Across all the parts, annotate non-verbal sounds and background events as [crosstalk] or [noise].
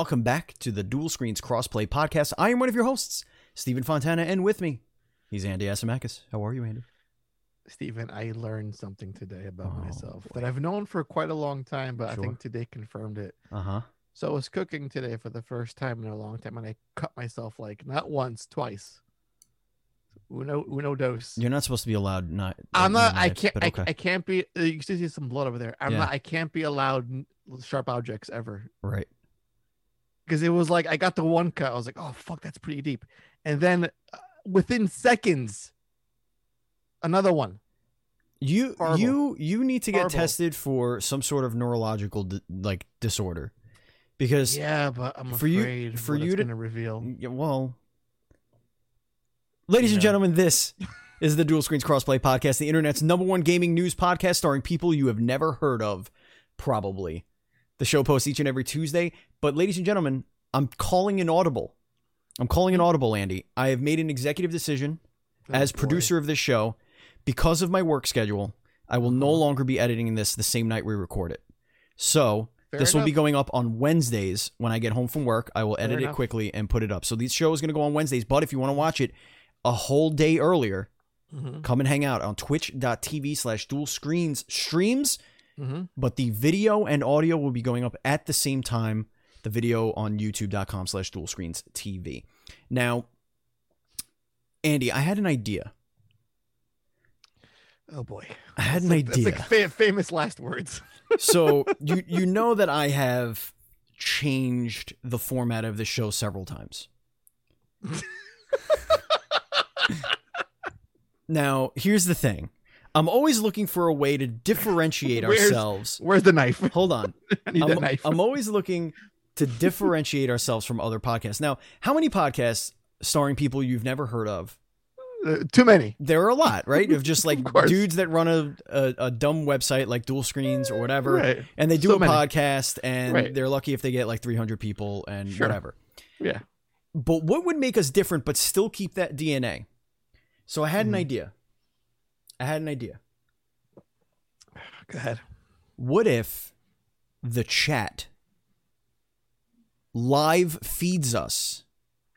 Welcome back to the Dual Screens Crossplay Podcast. I am one of your hosts, Stephen Fontana, and with me, he's Andy Asimakis. How are you, Andy? Stephen, I learned something today about Oh, myself boy. that I've known for quite a long time, but Sure. I think today confirmed it. Uh huh. So I was cooking today for the first time in a long time, and I cut myself like not once, twice. Uno, uno dose. You're not supposed to be allowed not. I'm not. I can't. but I. I can't be. Uh, you can see some blood over there. I'm Yeah. not. I can't be allowed sharp objects ever right. Because it was like I got the one cut. I was like, oh fuck, that's pretty deep, and then uh, within seconds, another one. You Horrible. you you need to get Horrible. tested for some sort of neurological di- like disorder, because Yeah, but I'm for you- for you it's to- gonna reveal. Yeah, well, ladies and gentlemen, this [laughs] is the Dual Screens Crossplay Podcast, the internet's number one gaming news podcast starring people you have never heard of, probably. The show posts each and every Tuesday. But, ladies and gentlemen, I'm calling an audible. I'm calling an audible, Andy. I have made an executive decision Oh, as boy. producer of this show because of my work schedule. I will no Uh-huh. longer be editing this the same night we record it. So, Fair this will be going up on Wednesdays when I get home from work. I will Fair edit it enough. quickly and put it up. So this show is going to go on Wednesdays, but if you want to watch it a whole day earlier, Mhm, come and hang out on twitch.tv slash dual screens streams. mhm. But the video and audio will be going up at the same time. The video on youtube.com slash dual screens TV. Now, Andy, I had an idea. Oh boy, I had That's an like, that's idea. like fa- famous last words. [laughs] so you you know that I have changed the format of the show several times. [laughs] now, here's the thing. I'm always looking for a way to differentiate [laughs] Where's- ourselves. Where's the knife? Hold on. I need I'm, that knife. I'm always looking to differentiate ourselves from other podcasts. Now, how many podcasts starring people you've never heard of? Uh, too many. There are a lot, right? Of just [laughs] like Of dudes that run a, a, a dumb website like Dual Screens or whatever. Right. and they do So a many. podcast and Right. they're lucky if they get like 300 people and Sure. whatever Yeah. but what would make us different but still keep that dna so i had an Mhm. idea i had an idea Go ahead. what if the chat live feeds us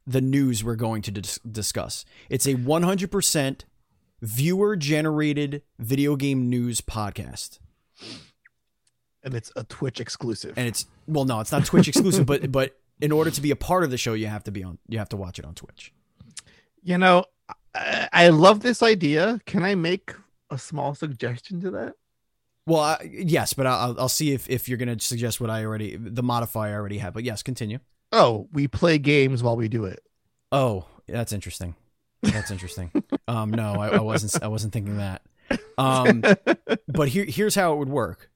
the news we're going to dis- discuss it's a 100% viewer generated video game news podcast And it's a Twitch exclusive. and it's well no it's not twitch exclusive [laughs] but but in order to be a part of the show you have to be on you have to watch it on twitch you know, I, I love this idea. Can I make a small suggestion to that? Well I, yes but I'll, I'll see if, if you're going to suggest what i already the modifier i already have but yes continue. Oh, we play games while we do it. oh that's interesting. That's interesting. [laughs] Um no I, I wasn't i wasn't thinking that. Um but here here's how it would work.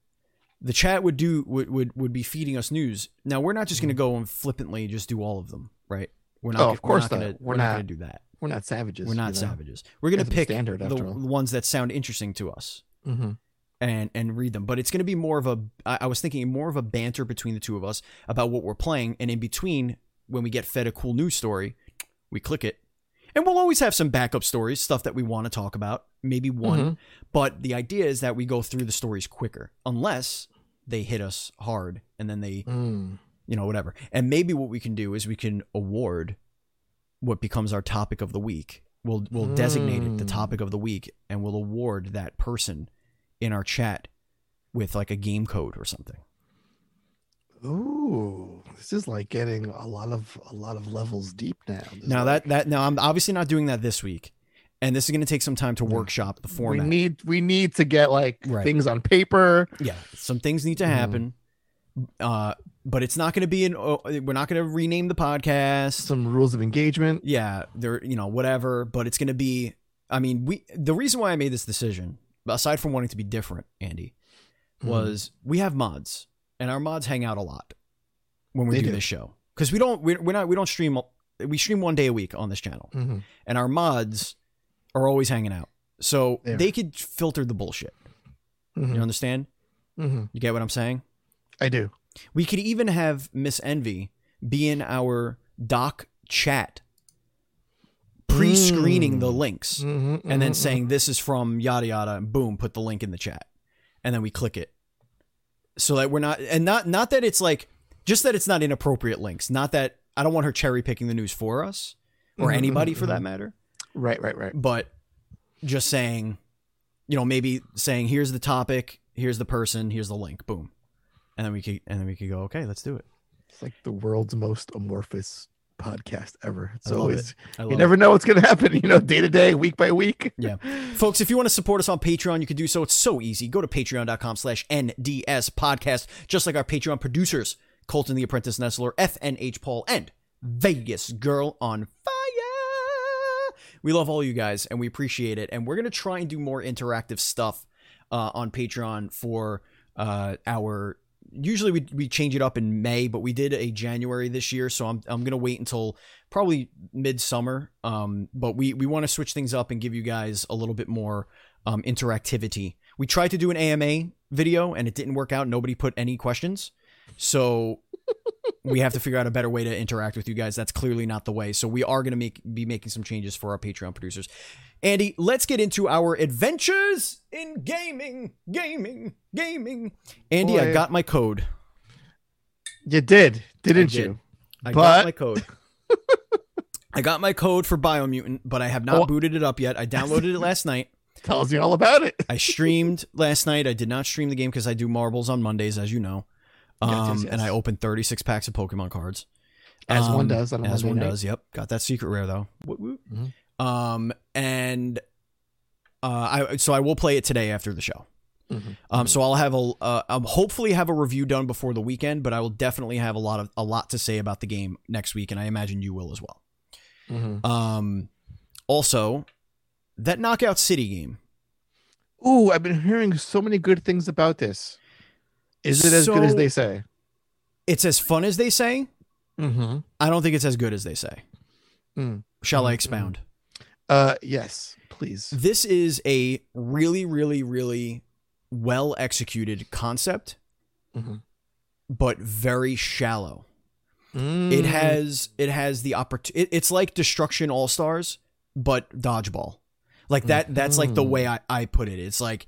The chat would do would would, would be feeding us news. Now we're not just going to go and flippantly just do all of them right? We're not Oh, of we're course not gonna, we're, We're not not. going to do that. We're not savages. we're not you know? savages. We're going to pick standard, the after ones that sound interesting to us. Mhm. And and read them but it's going to be more of a I was thinking more of a banter between the two of us about what we're playing and in between when we get fed a cool news story we click it and we'll always have some backup stories stuff that we want to talk about maybe one Mhm. but the idea is that we go through the stories quicker unless they hit us hard and then they Mm. you know whatever and maybe what we can do is we can award what becomes our topic of the week we'll we'll designate it the Mm. topic of the week and we'll award that person in our chat with like a game code or something Ooh, this is like getting a lot of a lot of levels deep now. This is now that that now i'm obviously not doing that this week and this is going to take some time to workshop the format. we need we need to get like Right. things on paper. yeah some things need to Mhm. happen uh but it's not going to be an oh, we're not going to rename the podcast Some rules of engagement. yeah, there, you know, whatever. But it's going to be. I mean, we. The reason why I made this decision, aside from wanting to be different, Andy, Mm-hmm. was we have mods, and our mods hang out a lot when we They do, do. this show because we don't. We're, we're not. We don't stream. We stream one day a week on this channel, Mhm. and our mods are always hanging out, so They they could filter the bullshit. Mhm. You understand? Mhm. You get what I'm saying? I do. We could even have Miss Envy be in our doc chat, pre-screening the Mm. links. Mhm, and then mhm, saying this is from yada yada and boom put the link in the chat and then we click it so that we're not and not not that it's like Just that it's not inappropriate links. Not that I don't want her cherry picking the news for us or Mhm, anybody mhm, for that mhm. matter. Right, right, right. But just saying, you know, maybe saying here's the topic, here's the person, here's the link, boom, and then we could and then we could go okay, let's do it. It's like the world's most amorphous podcast ever. It's always I love you it. never know what's gonna happen, you know, day to day, week by week. [laughs] Yeah. [laughs] Folks, if you want to support us on Patreon, you can do so. It's so easy. Go to patreon.com slash NDS podcast, just like our Patreon producers, Colton the Apprentice Nestler, FNH Paul, and Vegas Girl on Fire. We love all you guys and we appreciate it. And we're going to try and do more interactive stuff uh, on Patreon for uh, our. Usually we, we change it up in May, but we did a January this year, so I'm I'm gonna wait until probably midsummer. Um, but we we want to switch things up and give you guys a little bit more um, interactivity. We tried to do an AMA video and it didn't work out. Nobody put any questions, so we have to figure out a better way to interact with you guys. That's clearly not the way. So we are gonna make be making some changes for our Patreon producers. Andy, let's get into our adventures in gaming, gaming, gaming. Andy, I got my code. You did, didn't did. you? I But- got my code. I got my code for Biomutant, but I have not Oh. booted it up yet. I downloaded it last night. [laughs] Tells you all about it. I [laughs] streamed last night. I did not stream the game because I do marbles on Mondays, as you know. Um, Yes, yes, yes. And I opened 36 packs of Pokemon cards. As one Um, does on a As one night. does. Yep. Got that secret rare though. Woot woot. Mhm. Um, and uh, I so I will play it today after the show. Mhm. Um, so I'll have a uh, I'll hopefully have a review done before the weekend, but I will definitely have a lot of a lot to say about the game next week, and I imagine you will as well. Mhm. Um, also, that Knockout City game. Ooh, I've been hearing so many good things about this. Is it as good as they say? It's as fun as they say. Mm-hmm. I don't think it's as good as they say. Mm. Shall I Mhm, expound? Uh, yes, please. This is a really, really, really well executed concept, Mhm. but very shallow. It Mm. has it has the opportunity. It, it's like Destruction All Stars, but dodgeball. Like that. That's like the Mhm. way I, I put it. It's like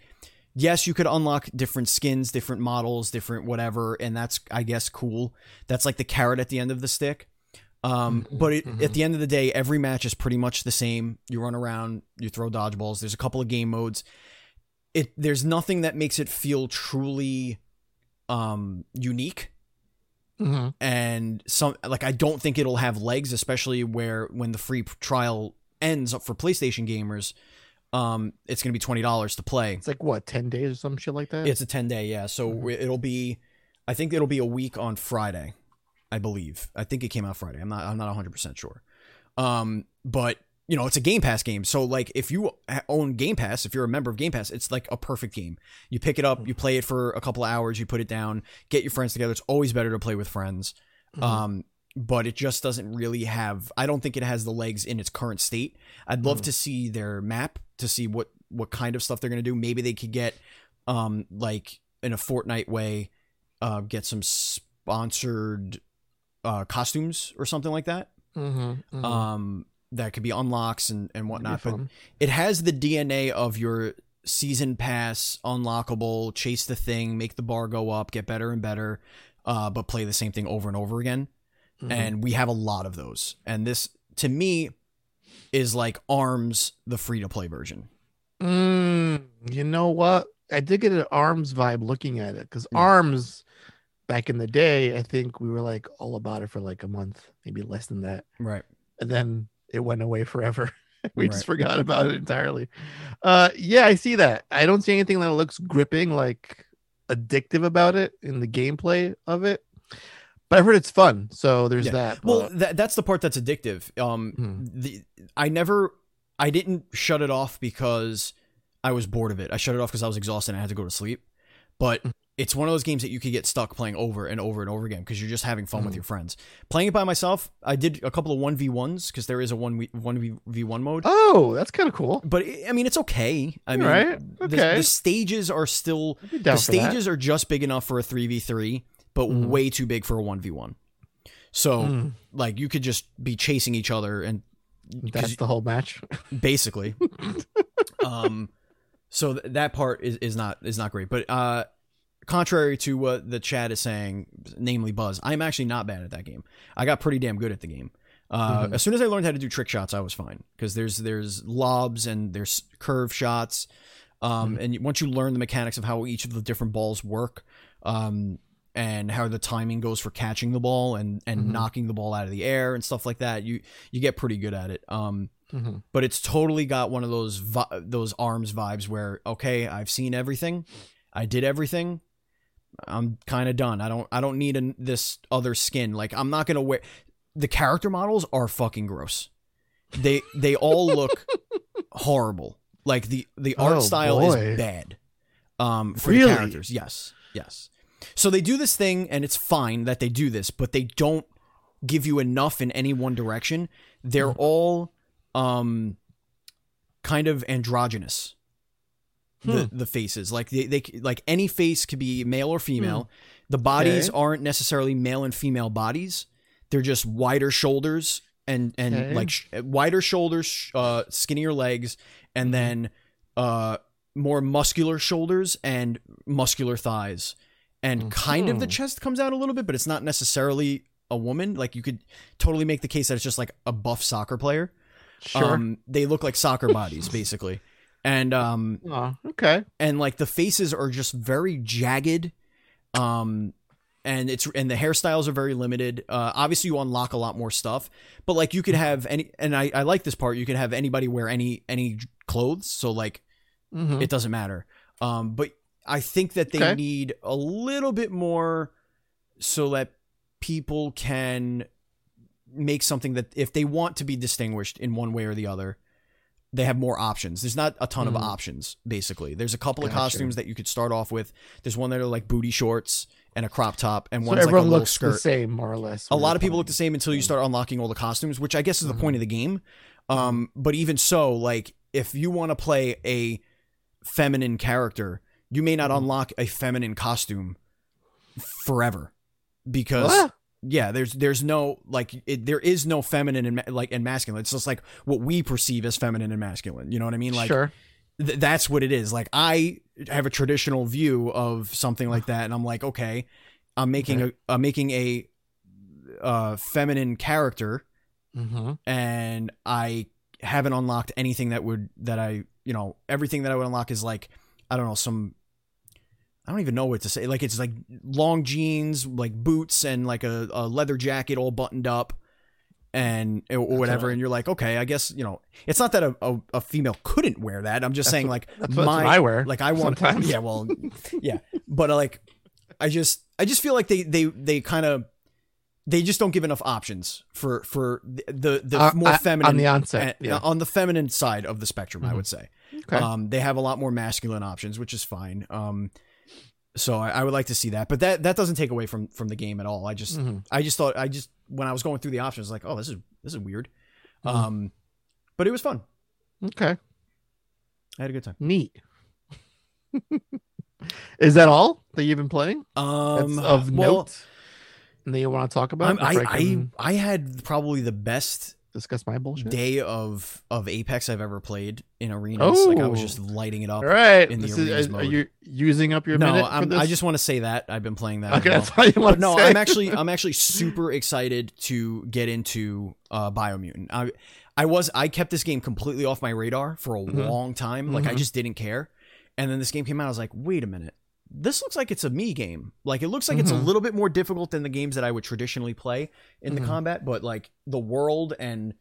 yes, you could unlock different skins, different models, different whatever, and that's I guess cool. That's like the carrot at the end of the stick. Um, Mhm, but it, mhm. at the end of the day, every match is pretty much the same. You run around, you throw dodgeballs. There's a couple of game modes. It there's nothing that makes it feel truly um unique Mhm. and some like I don't think it'll have legs, especially where when the free trial ends for PlayStation gamers, um, it's gonna be twenty dollars to play. It's like what, ten days or some shit like that? It's a ten day, yeah. So Mhm. it'll be, I think it'll be a week on Friday, I believe. I think it came out Friday. I'm not, I'm not 100 percent sure. Um, but you know, it's a Game Pass game. So like, if you own Game Pass, if you're a member of Game Pass, it's like a perfect game. You pick it up, you play it for a couple of hours, you put it down, get your friends together. It's always better to play with friends. Mhm. Um, but it just doesn't really have. I don't think it has the legs in its current state. I'd love Mhm. to see their map to see what what kind of stuff they're gonna do. Maybe they could get, um, like in a Fortnite way, uh, get some sponsored, uh, costumes or something like that. Mhm, mhm. Um, that could be unlocks and and whatnot. But it has the DNA of your season pass unlockable chase the thing make the bar go up get better and better uh, but play the same thing over and over again Mhm. and we have a lot of those and this to me is like arms the free to play version Mm, you know what? I did get an arms vibe looking at it because Mm. arms back in the day, I think we were like all about it for like a month, maybe less than that. right And then it went away forever. [laughs] we just forgot about it entirely. Uh yeah, I see that. I don't see anything that looks gripping, like addictive about it in the gameplay of it. But I've heard it's fun, so there's Yeah. that. well but- that, that's the part that's addictive um Hmm. the i never i didn't shut it off because i was bored of it i shut it off because i was exhausted and i had to go to sleep but Hmm. it's one of those games that you could get stuck playing over and over and over again because you're just having fun with Mhm. your friends playing it by myself i did a couple of 1v1s because there is a 1 v 1v1 mode oh, that's kind of cool. but it- i mean it's okay i mean Alright, the- okay. the, stages are still I'd be down the for that. stages are just big enough for a 3v3 but Mhm. way too big for a 1v1 so Mm, like you could just be chasing each other and that's the whole match. [laughs] basically um so th- that part is, is not is not great but uh contrary to what the chat is saying, namely Buzz, I'm actually not bad at that game. I got pretty damn good at the game. Uh, Mhm. As soon as I learned how to do trick shots, I was fine because there's there's lobs and there's curve shots, um, Mm-hmm. and once you learn the mechanics of how each of the different balls work, um, and how the timing goes for catching the ball and and Mhm. knocking the ball out of the air and stuff like that, you you get pretty good at it. Um, Mhm. but it's totally got one of those vi- those arms vibes where okay, I've seen everything, I did everything. I'm kind of done. I don't I don't need an, this other skin. Like I'm not gonna wear. The character models are fucking gross. They they all look [laughs] horrible. Like the the art Oh, style boy. is bad. Um, for Really? the characters, yes, yes. So they do this thing, and it's fine that they do this, but they don't give you enough in any one direction. They're Hmm. all um kind of androgynous. The Hmm. the faces like they, they like any face could be male or female. The bodies Okay. aren't necessarily male and female bodies. They're just wider shoulders and and Okay. like sh- wider shoulders, uh, skinnier legs, and then uh more muscular shoulders and muscular thighs. And kind of the Mhm. chest comes out a little bit, but it's not necessarily a woman. Like you could totally make the case that it's just like a buff soccer player. Sure. Um, they look like soccer bodies basically. And um oh, okay. and like the faces are just very jagged um and it's and the hairstyles are very limited uh obviously you unlock a lot more stuff but like you could have any and i i like this part you could have anybody wear any any clothes so like Mhm. it doesn't matter um but i think that they Okay. need a little bit more so that people can make something that if they want to be distinguished in one way or the other they have more options there's not a ton of Mhm. options basically there's a couple of costumes that you could start off with there's one that are like booty shorts and a crop top and So one's like a everyone looks skirt the same, more or less. a lot of people look the same until you start unlocking all the costumes, which I guess is the Mhm. point of the game. Um, but even so, like if you want to play a feminine character, you may not Mhm. unlock a feminine costume forever because What? yeah, there's there's no like it, there is no feminine and like and masculine. It's just like what we perceive as feminine and masculine. You know what I mean? Like sure. th- that's what it is. Like I have a traditional view of something like that, and I'm like, okay, I'm making a I'm making a uh, feminine character, Mm-hmm. and I haven't unlocked anything that would that I you know everything that I would unlock is like I don't know some. I don't even know what to say. Like it's like long jeans, like boots, and like a, a leather jacket all buttoned up, and or whatever. what- And you're like, okay, I guess you know, it's not that a, a, a female couldn't wear that. I'm just saying, like That's my what I wear. like I want sometimes. yeah well yeah but like I just I just feel like they they they kind of they just don't give enough options for for the the, Uh, more uh, feminine on the onset. yeah. on the feminine side of the spectrum I Mhm. would say Okay. um they have a lot more masculine options which is fine um so I, I would like to see that but that that doesn't take away from from the game at all I just Mhm. I just thought I just when I was going through the options like oh this is this is weird Mhm. um but it was fun Okay. I had a good time Neat. [laughs] Is that all that you've been playing? um That's of well, note. And that you want to talk about? I, I, I had probably the best discuss my bullshit. day of of Apex I've ever played in arenas. Like I was Oh. just lighting it up. All right. in the This is, arenas are, you using up your no, minute? I'm. I just want to say that I've been playing that. [laughs] Okay, well. that's all you want no. I'm actually [laughs] I'm actually super excited to get into uh, Biomutant. I I was I kept this game completely off my radar for a Mhm. long time. Like I Mhm. just didn't care. And then this game came out. I was like, wait a minute. This looks like it's a me game. Like it looks like it's a Mhm. little bit more difficult than the games that I would traditionally play in the Mhm. combat, but like the world and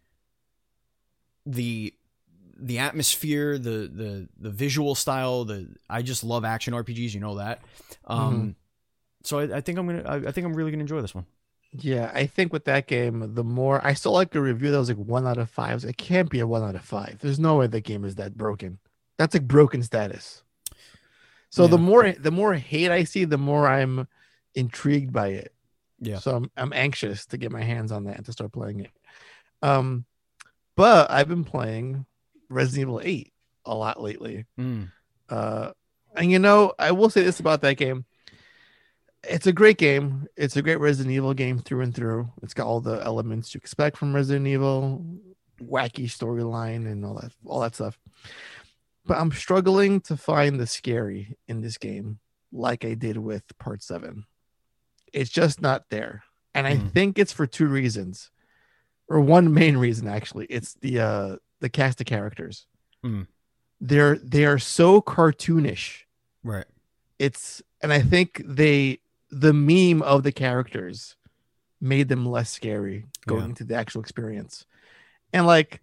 the the atmosphere, the the the visual style, the I just love action RPGs. You know that. Um, Mm-hmm. So I, I think I'm gonna. I, I think I'm really gonna enjoy this one. Yeah, I think with that game, the more I still like a review that was like one out of five. It can't be a one out of five. There's no way the game is that broken. That's like broken status. So the more the more hate I see, the more I'm intrigued by it. Yeah. So I'm I'm anxious to get my hands on that and to start playing it. Um, but I've been playing Resident Evil 8 a lot lately. Mm. Uh, and you know, I will say this about that game. It's a great game. It's a great Resident Evil game through and through. It's got all the elements you expect from Resident Evil, wacky storyline and all that all that stuff. But I'm struggling to find the scary in this game. like I did with part seven. It's just not there. And I Hmm. think it's for two reasons. Or one main reason actually. It's the uh the cast of characters. Hmm. They're they are so cartoonish. Right. It's and I think they the meme of the characters made them less scary going Yeah. into the actual experience. And like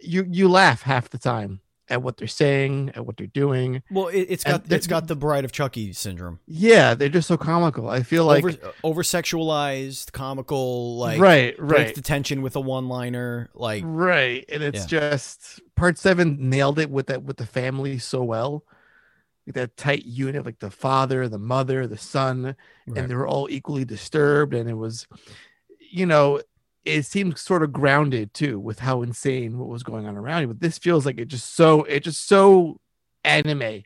you you laugh half the time at what they're saying, at what they're doing. Well, it, it's And got the- it's got the Bride of Chucky syndrome. Yeah, they're just so comical. I feel like over sexualized, comical, like right, breaks right, the tension with a one liner. Like right. And it's just part seven nailed it with that with the family so well. Like that tight unit, like the father, the mother, the son, right. and they were all equally disturbed. And it was, you know, it seemed sort of grounded too with how insane what was going on around you. But this feels like it just so it just so anime. right.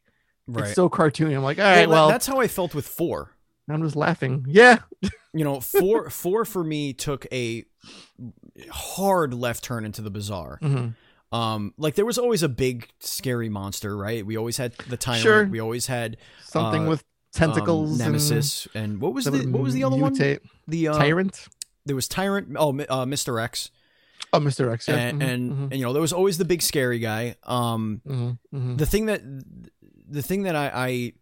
It's so cartoony. I'm like, all right, Well, well, that's how I felt with four. I'm just laughing. Yeah. [laughs] You know, four four for me took a hard left turn into the bizarre. Mhm. Um, like there was always a big scary monster, right? We always had the tyrant. Sure. We always had Something Uh, with um, tentacles. Nemesis, and, what was and the what was the other one? The uh, Tyrant. There was tyrant. Oh, uh, Mr. X, Oh, Mr. X. Yeah. and Mhm, and, mhm, and you know there was always the big scary guy. Um, mhm, mhm. the thing that the thing that I, I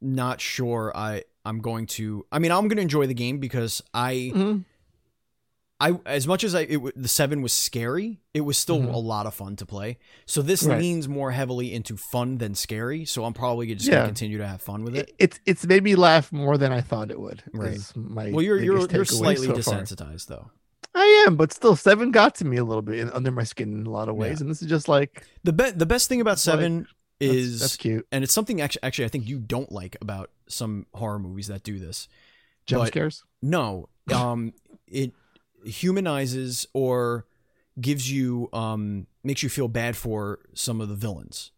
not sure I I'm going to I mean I'm going to enjoy the game because I Mhm. I as much as I it, the 7 was scary it was still Mhm. a lot of fun to play so this Right. leans more heavily into fun than scary so I'm probably just gonna continue to have fun with it It- It's it's made me laugh more than I thought it would. Right. My well you're you're you're slightly so far. desensitized though I am, but still, seven got to me a little bit in, under my skin in a lot of ways, Yeah. and this is just like the be- the best thing about 7 that's, is that's cute. and it's something actually actually I think you don't like about some horror movies that do this Jump scares. No, um, it humanizes or gives you um makes you feel bad for some of the villains.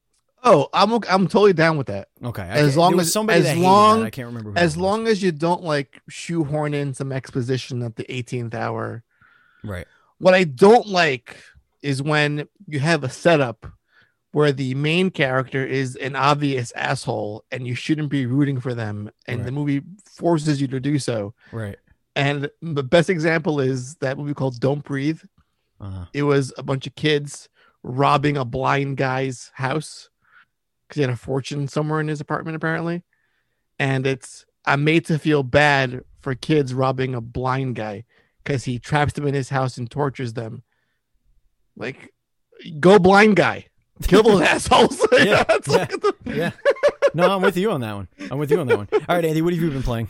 Oh, I'm I'm totally down with that. Okay, As long as- somebody as long- that. I can't remember. Who As long as you don't like shoehorn in some exposition at the 18th hour. right, What I don't like is when you have a setup where the main character is an obvious asshole and you shouldn't be rooting for them, and the movie forces you to do so. right, And the best example is that movie called Don't Breathe. uh It was a bunch of kids robbing a blind guy's house because he had a fortune somewhere in his apartment, apparently. And it's I'm made to feel bad for kids robbing a blind guy because he traps them in his house and tortures them. Like, go blind guy, kill those [laughs] assholes. [laughs] Yeah, the- [laughs] yeah. No, I'm with you on that one. I'm with you on that one. All right, Andy, what have you been playing?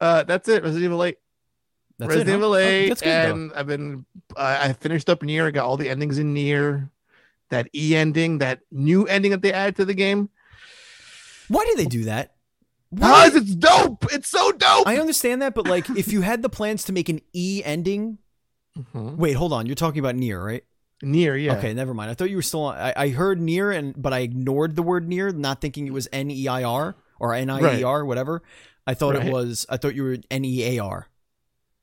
uh, that's it. Resident Evil 8. That's Resident? Evil Oh, 8. that's good though. and I've been, uh, I finished up NieR. I got all the endings in NieR. That E ending, that new ending that they added to the game. Why did they do that? Why? Because it's dope. It's so dope. I understand that, but like, if you had the plans to make an E ending, Mhm. wait, hold on. You're talking about NieR, right? NieR, yeah. Okay, never mind. I thought you were still on. I, I heard near, and but I ignored the word near, not thinking it was N E I R or N I E R, whatever. I thought Right. it was. I thought you were N E A R.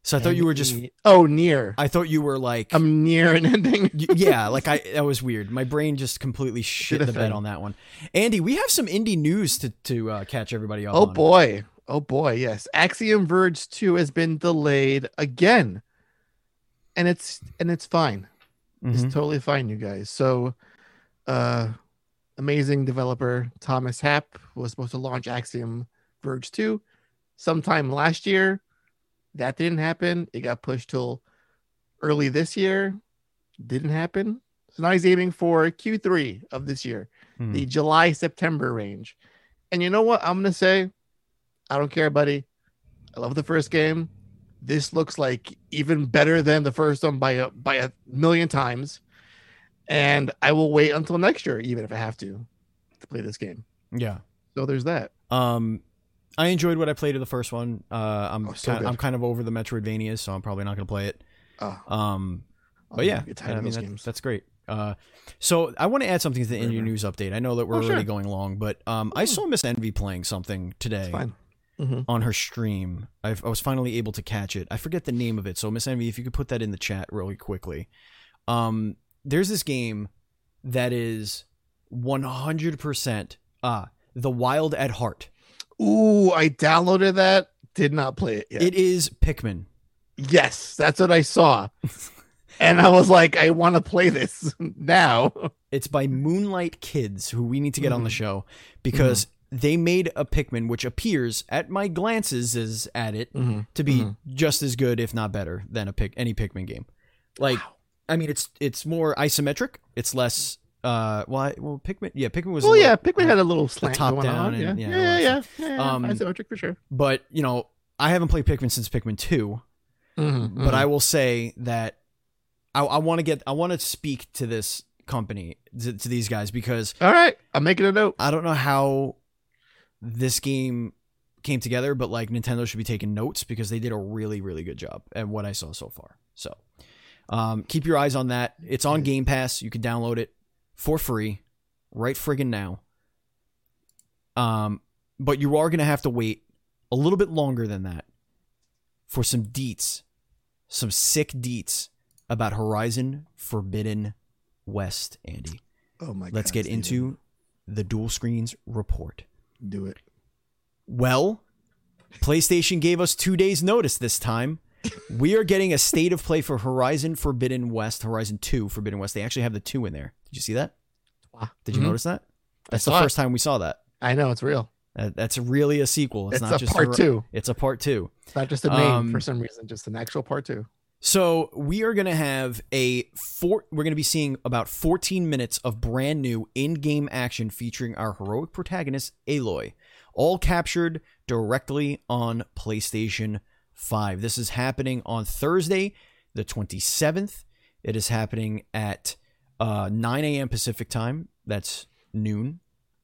So I thought you were just. Oh, near. I thought you were like. I'm near an ending. yeah, [laughs] like I. That was weird. My brain just completely shit the bed on that one. Andy, we have some indie news to to uh, catch everybody up Oh on. boy. Oh boy. Yes. Axiom Verge 2 has been delayed again. And it's and it's fine. Mhm. It's totally fine, you guys. So uh amazing developer Thomas Happ was supposed to launch Axiom Verge 2 sometime last year. That didn't happen. It got pushed till early this year. Didn't happen. So now he's aiming for Q3 of this year, Mhm. the July September range. And you know what? I'm gonna say, I don't care, buddy. I love the first game. This looks like even better than the first one by a by a million times. And I will wait until next year, even if I have to, to play this game. Yeah. So there's that. Um, I enjoyed what I played of the first one. Uh, I'm Oh, so kind, good. I'm kind of over the Metroidvanias, so I'm probably not gonna play it. Oh, Um, but yeah, I mean that- that's great. Uh, so I want to add something to the Whatever. news update. I know that we're Oh, sure. already going long, but um, I Oh. saw Miss Envy playing something today. Mhm. on her stream. I've, I was finally able to catch it. I forget the name of it, so Miss Envy, if you could put that in the chat really quickly. Um, there's this game that is 100% ah the Wild at Heart. Ooh, I downloaded that. Did not play it yet. It is Pikmin. yes, that's what I saw. and I was like, I want to play this [laughs] now. It's by Moonlight Kids, who we need to get on the Mhm. show because they made a Pikmin which appears at my glances is at it to be Mhm. just as good, if not better, than a pick any Pikmin game. Like, I mean, it's it's more isometric. It's less. Uh, well, I, well, Pikmin. Yeah, Pikmin was. Well, little- yeah, Pikmin had a little slant top going down on. and- yeah, yeah, yeah, yeah, yeah, yeah. Um, Isometric for sure. but you know, I haven't played Pikmin since Pikmin two. Mhm, But mhm. I will say that I, I want to get. I want to speak to this company to, to these guys because all right, I'm making a note. I don't know how this game came together, but like Nintendo should be taking notes because they did a really, really good job at what I saw so far. So um, keep your eyes on that. It's on Game Pass. You can download it for free right friggin' now. Um, but you are gonna have to wait a little bit longer than that for some deets, some sick deets about Horizon Forbidden West, Andy. Oh my god. Let's get into the dual screens report. do it. Well, PlayStation gave us two days' notice this time. We are getting a state of play for Horizon Forbidden West, Horizon 2 Forbidden West. They actually have the 2 in there. Did you see that? Wow. Did you Mhm. notice that? That's the saw it. first time we saw that. I know it's real. That- That's really a sequel. It's, It's, not a just part Hor- two. It's a part 2. It's not just a name Um, for some reason, just an actual part two. So we are going to have a four. We're going to be seeing about 14 minutes of brand new in-game action featuring our heroic protagonist Aloy, all captured directly on PlayStation 5. This is happening on Thursday, the 27th. It is happening at uh, 9 a.m. Pacific time. That's noon.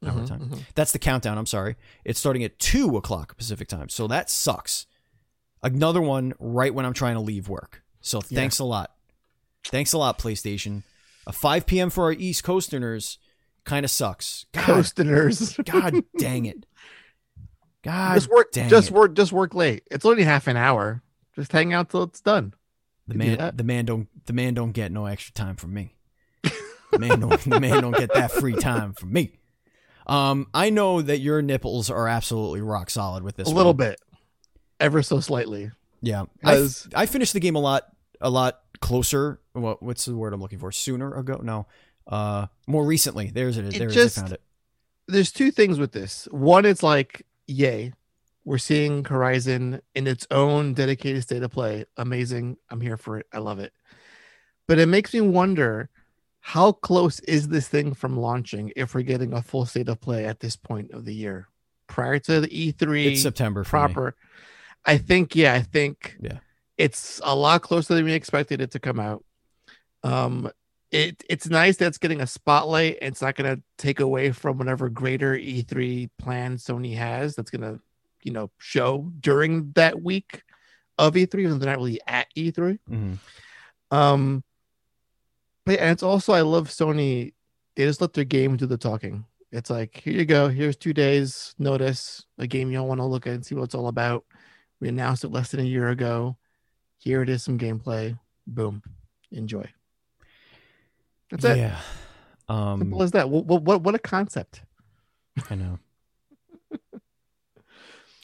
Our Mhm, time. mhm. That's the countdown. I'm sorry. It's starting at two o'clock Pacific time. So that sucks. Another one right when I'm trying to leave work. So Yeah. thanks a lot. Thanks a lot, PlayStation. A 5 p.m. for our East Coasterners kind of sucks. God, Coasters. God dang it. God just work. Just it. work. Just work late. It's only half an hour. Just hang out till it's done. The You man, the man don't, the man don't get no extra time from me. The man don't, the man don't get that free time from me. Um, I know that your nipples are absolutely rock solid with this. a little bit, ever so slightly. Yeah, I, f- I finished the game a lot, a lot closer. What, what's the word I'm looking for? Sooner ago? No, uh, more recently. There's it. It There it is. just- I found it. There's two things with this. One, it's like, yay, we're seeing Horizon in its own dedicated state of play. Amazing. I'm here for it. I love it. But it makes me wonder how close is this thing from launching if we're getting a full state of play at this point of the year prior to the E3 It's September. Proper. I think, yeah, I think Yeah. it's a lot closer than we expected it to come out. Um, it it's nice that it's getting a spotlight. and It's not going to take away from whatever greater E3 plan Sony has. That's going to, you know, show during that week of E3, even though they're not really at E3. Mhm. Um, but and it's also I love Sony. They just let their game do the talking. It's like here you go. Here's two days notice a game you don't want to look at and see what it's all about. We announced it less than a year ago. Here it is, some gameplay. Boom, enjoy. That's it. Yeah. Um, Simple as that. What, what what a concept. I know.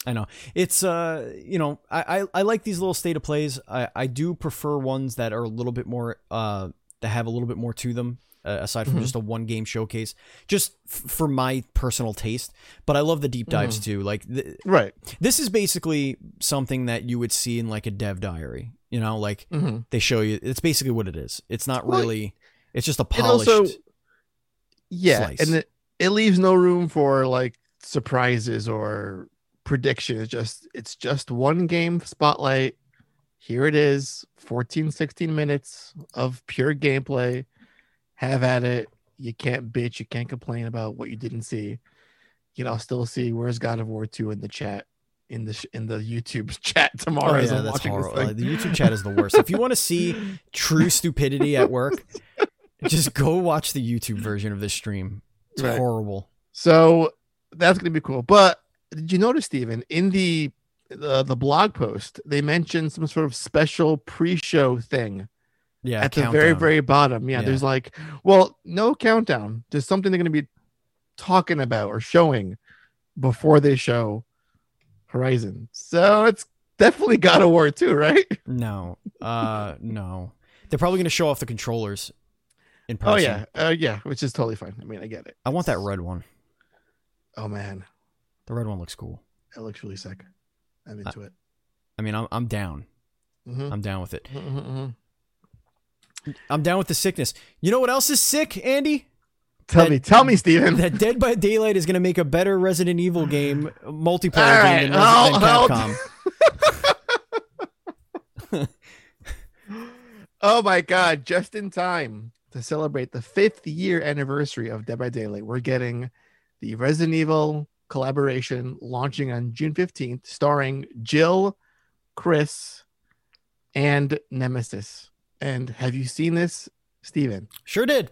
I know. It's uh, you know, I, I I like these little state of plays. I I do prefer ones that are a little bit more uh that have a little bit more to them uh, aside from Mhm. just a one game showcase. Just f- for my personal taste, but I love the deep dives too. Like th- Right. this is basically something that you would see in like a dev diary. You know, like hmm they show you. It's basically what it is. It's not Well, really. It's just a polished. also, yeah, slice. and it, it leaves no room for like surprises or predictions. It's just it's just one game spotlight. Here it is, 14, 16 minutes of pure gameplay. Have at it. You can't bitch. You can't complain about what you didn't see. You know, I'll still see where's God of War 2 in the chat in the sh- in the YouTube [laughs] chat tomorrow. Oh yeah, I'm that's horrible. The YouTube chat is the worst. if you want to see [laughs] true stupidity at work, just go watch the YouTube version of this stream. It's Right. horrible. So that's gonna be cool. But did you notice, Steven, in the the, the blog post, they mentioned some sort of special pre-show thing Yeah, at the very, very bottom. Yeah, Yeah. there's like, well, no countdown. There's something they're gonna be talking about or showing before they show Horizon. So it's definitely [laughs] God of War too, right? No, uh, no. They're probably to show off the controllers in Oh yeah, uh, yeah, which is totally fine. I mean, I get it. I want that red one. Oh man, The red one looks cool. it looks really sick. I'm into it. I mean, I'm I'm down. Mhm. I'm down with it. Mhm, mhm. I'm down with the sickness. You know what else is sick, Andy? Tell That- me, tell me, Steven. That Dead by Daylight is going to make a better Resident Evil game [laughs] multiplayer right, game than, Resi- hold- than. Capcom. [laughs] [laughs] Oh my god, just in time to celebrate the fifth year anniversary of Dead by Daylight, we're getting the Resident Evil collaboration launching on June 15th, starring Jill, Chris, and Nemesis. And have you seen this, Steven? Sure did.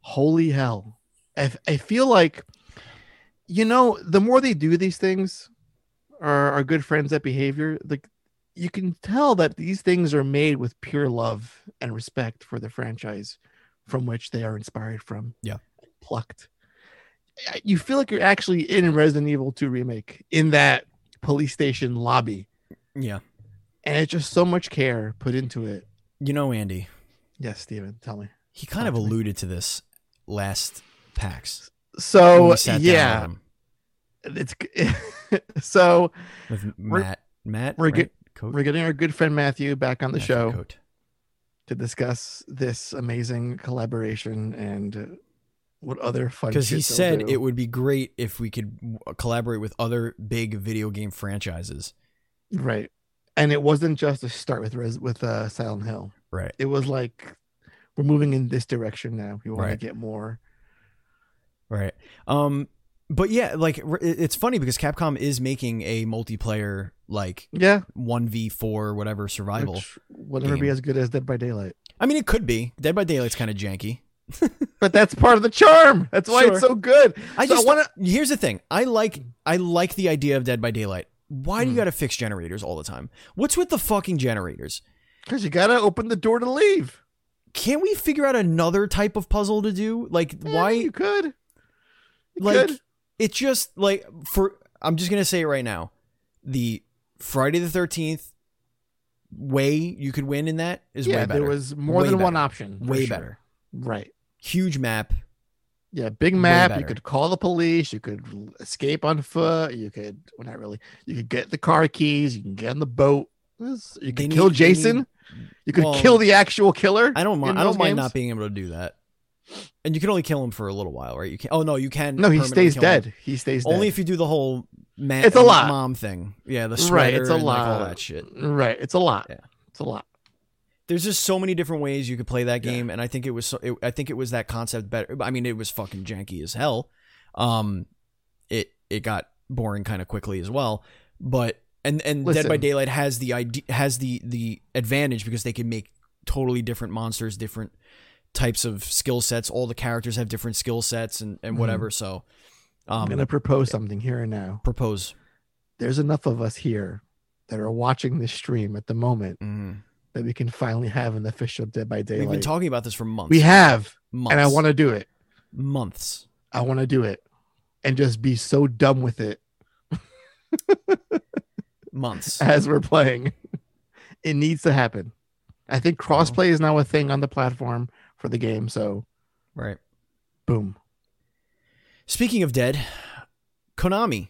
Holy hell. I feel like, you know, the more they do these things, our, our good friends at Behavior, like you can tell that these things are made with pure love and respect for the franchise from which they are inspired from. Yeah. Plucked. You feel like you're actually in Resident Evil 2 remake in that police station lobby. Yeah. And it's just so much care put into it. You know, Andy, Yes, Steven, tell me. he kind Talk of to alluded to this last PAX. So we sat down yeah, it's [laughs] so with We're- Matt. Matt, we're right? get- we're getting our good friend Matthew back on the Matthew show Coat. To discuss this amazing collaboration and uh, what other fun. because he said do. it would be great if we could collaborate with other big video game franchises. right, and it wasn't just a start with Res- with uh, Silent Hill. Right. It was like we're moving in this direction now. We want Right. to get more. Right. Um. But yeah, like it's funny because Capcom is making a multiplayer like Yeah, one v four whatever survival. which will never be as good as Dead by Daylight. I mean, it could be. Dead by Daylight's kind of janky. [laughs] But that's part of the charm. That's why Sure. it's so good. I So just want to. here's the thing. I like I like the idea of Dead by Daylight. Why do you Hmm. got to fix generators all the time? What's with the fucking generators? Because you gotta open the door to leave. Can't we figure out another type of puzzle to do? Like Eh, why you could? You like could. it's just like for I'm just gonna say it right now, the Friday the Thirteenth way you could win in that is yeah, way better. there was more Way than one option. way sure. better. Right. Huge map. Yeah, big map. You could call the police. You could escape on foot. You could, well, not really. You could get the car keys. You can get on the boat. You could need- kill they Jason. need- you could well, kill the actual killer. I don't mind. I don't those mind not being able to do that. And you can only kill him for a little while, right? You can. Oh no, you can. No, he stays kill him. dead. He stays dead. Only dead. if you do the whole man. It's a lot. Mom thing. Yeah, the sweater right. It's a and, like, lot. all that shit. Right. It's a lot. Yeah. It's a lot. There's just so many different ways you could play that Yeah. game, and I think it was. So, it, I think it was that concept better. I mean, it was fucking janky as hell. Um, it it got boring kind of quickly as well, but and and Dead by Daylight has the idea has the the advantage because they can make totally different monsters, different types of skill sets. All the characters have different skill sets and and Mhm. whatever. So, I'm um, gonna propose something here and now. propose. There's enough of us here that are watching this stream at the moment Mhm. that we can finally have an official Dead by Daylight. We've been talking about this for months. we have, months, and I want to do it. months. I want to do it, and just be so dumb with it [laughs] Months. as we're playing. [laughs] It needs to happen. I think crossplay is now a thing on the platform for the game. So, right. boom. Speaking of dead, Konami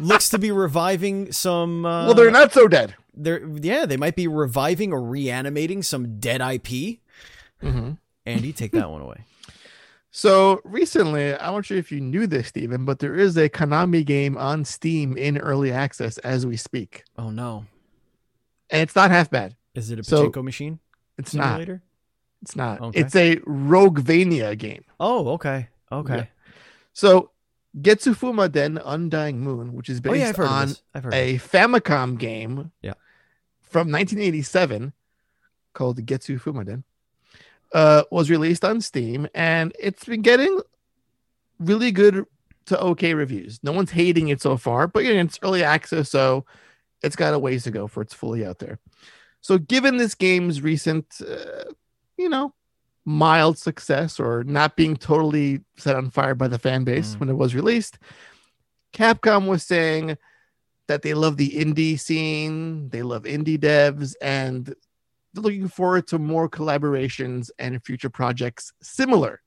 looks to be reviving some. Uh, well, they're not so dead. They're yeah, they might be reviving or reanimating some dead IP. Mhm. Andy, take that one away. So recently, I don't sure if you knew this, Steven, but there is a Konami game on Steam in early access as we speak, Oh no, and it's not half bad. is it a So, machine It's not. It's not. Okay. It's a Roguevania game. Oh, okay, okay. Yeah. So GetsuFumaDen Undying Moon, which is Oh yeah, based on of this. I've heard. a Famicom game Yeah. from 1987 called Getsu Fumaden, uh, was released on Steam and it's been getting really good to okay reviews. No one's hating it so far, but you know, it's early access, so it's got a ways to go for it's fully out there. So, given this game's recent, uh, you know, mild success or not being totally set on fire by the fan base Mm. when it was released, Capcom was saying that they love the indie scene, they love indie devs, and they're looking forward to more collaborations and future projects similar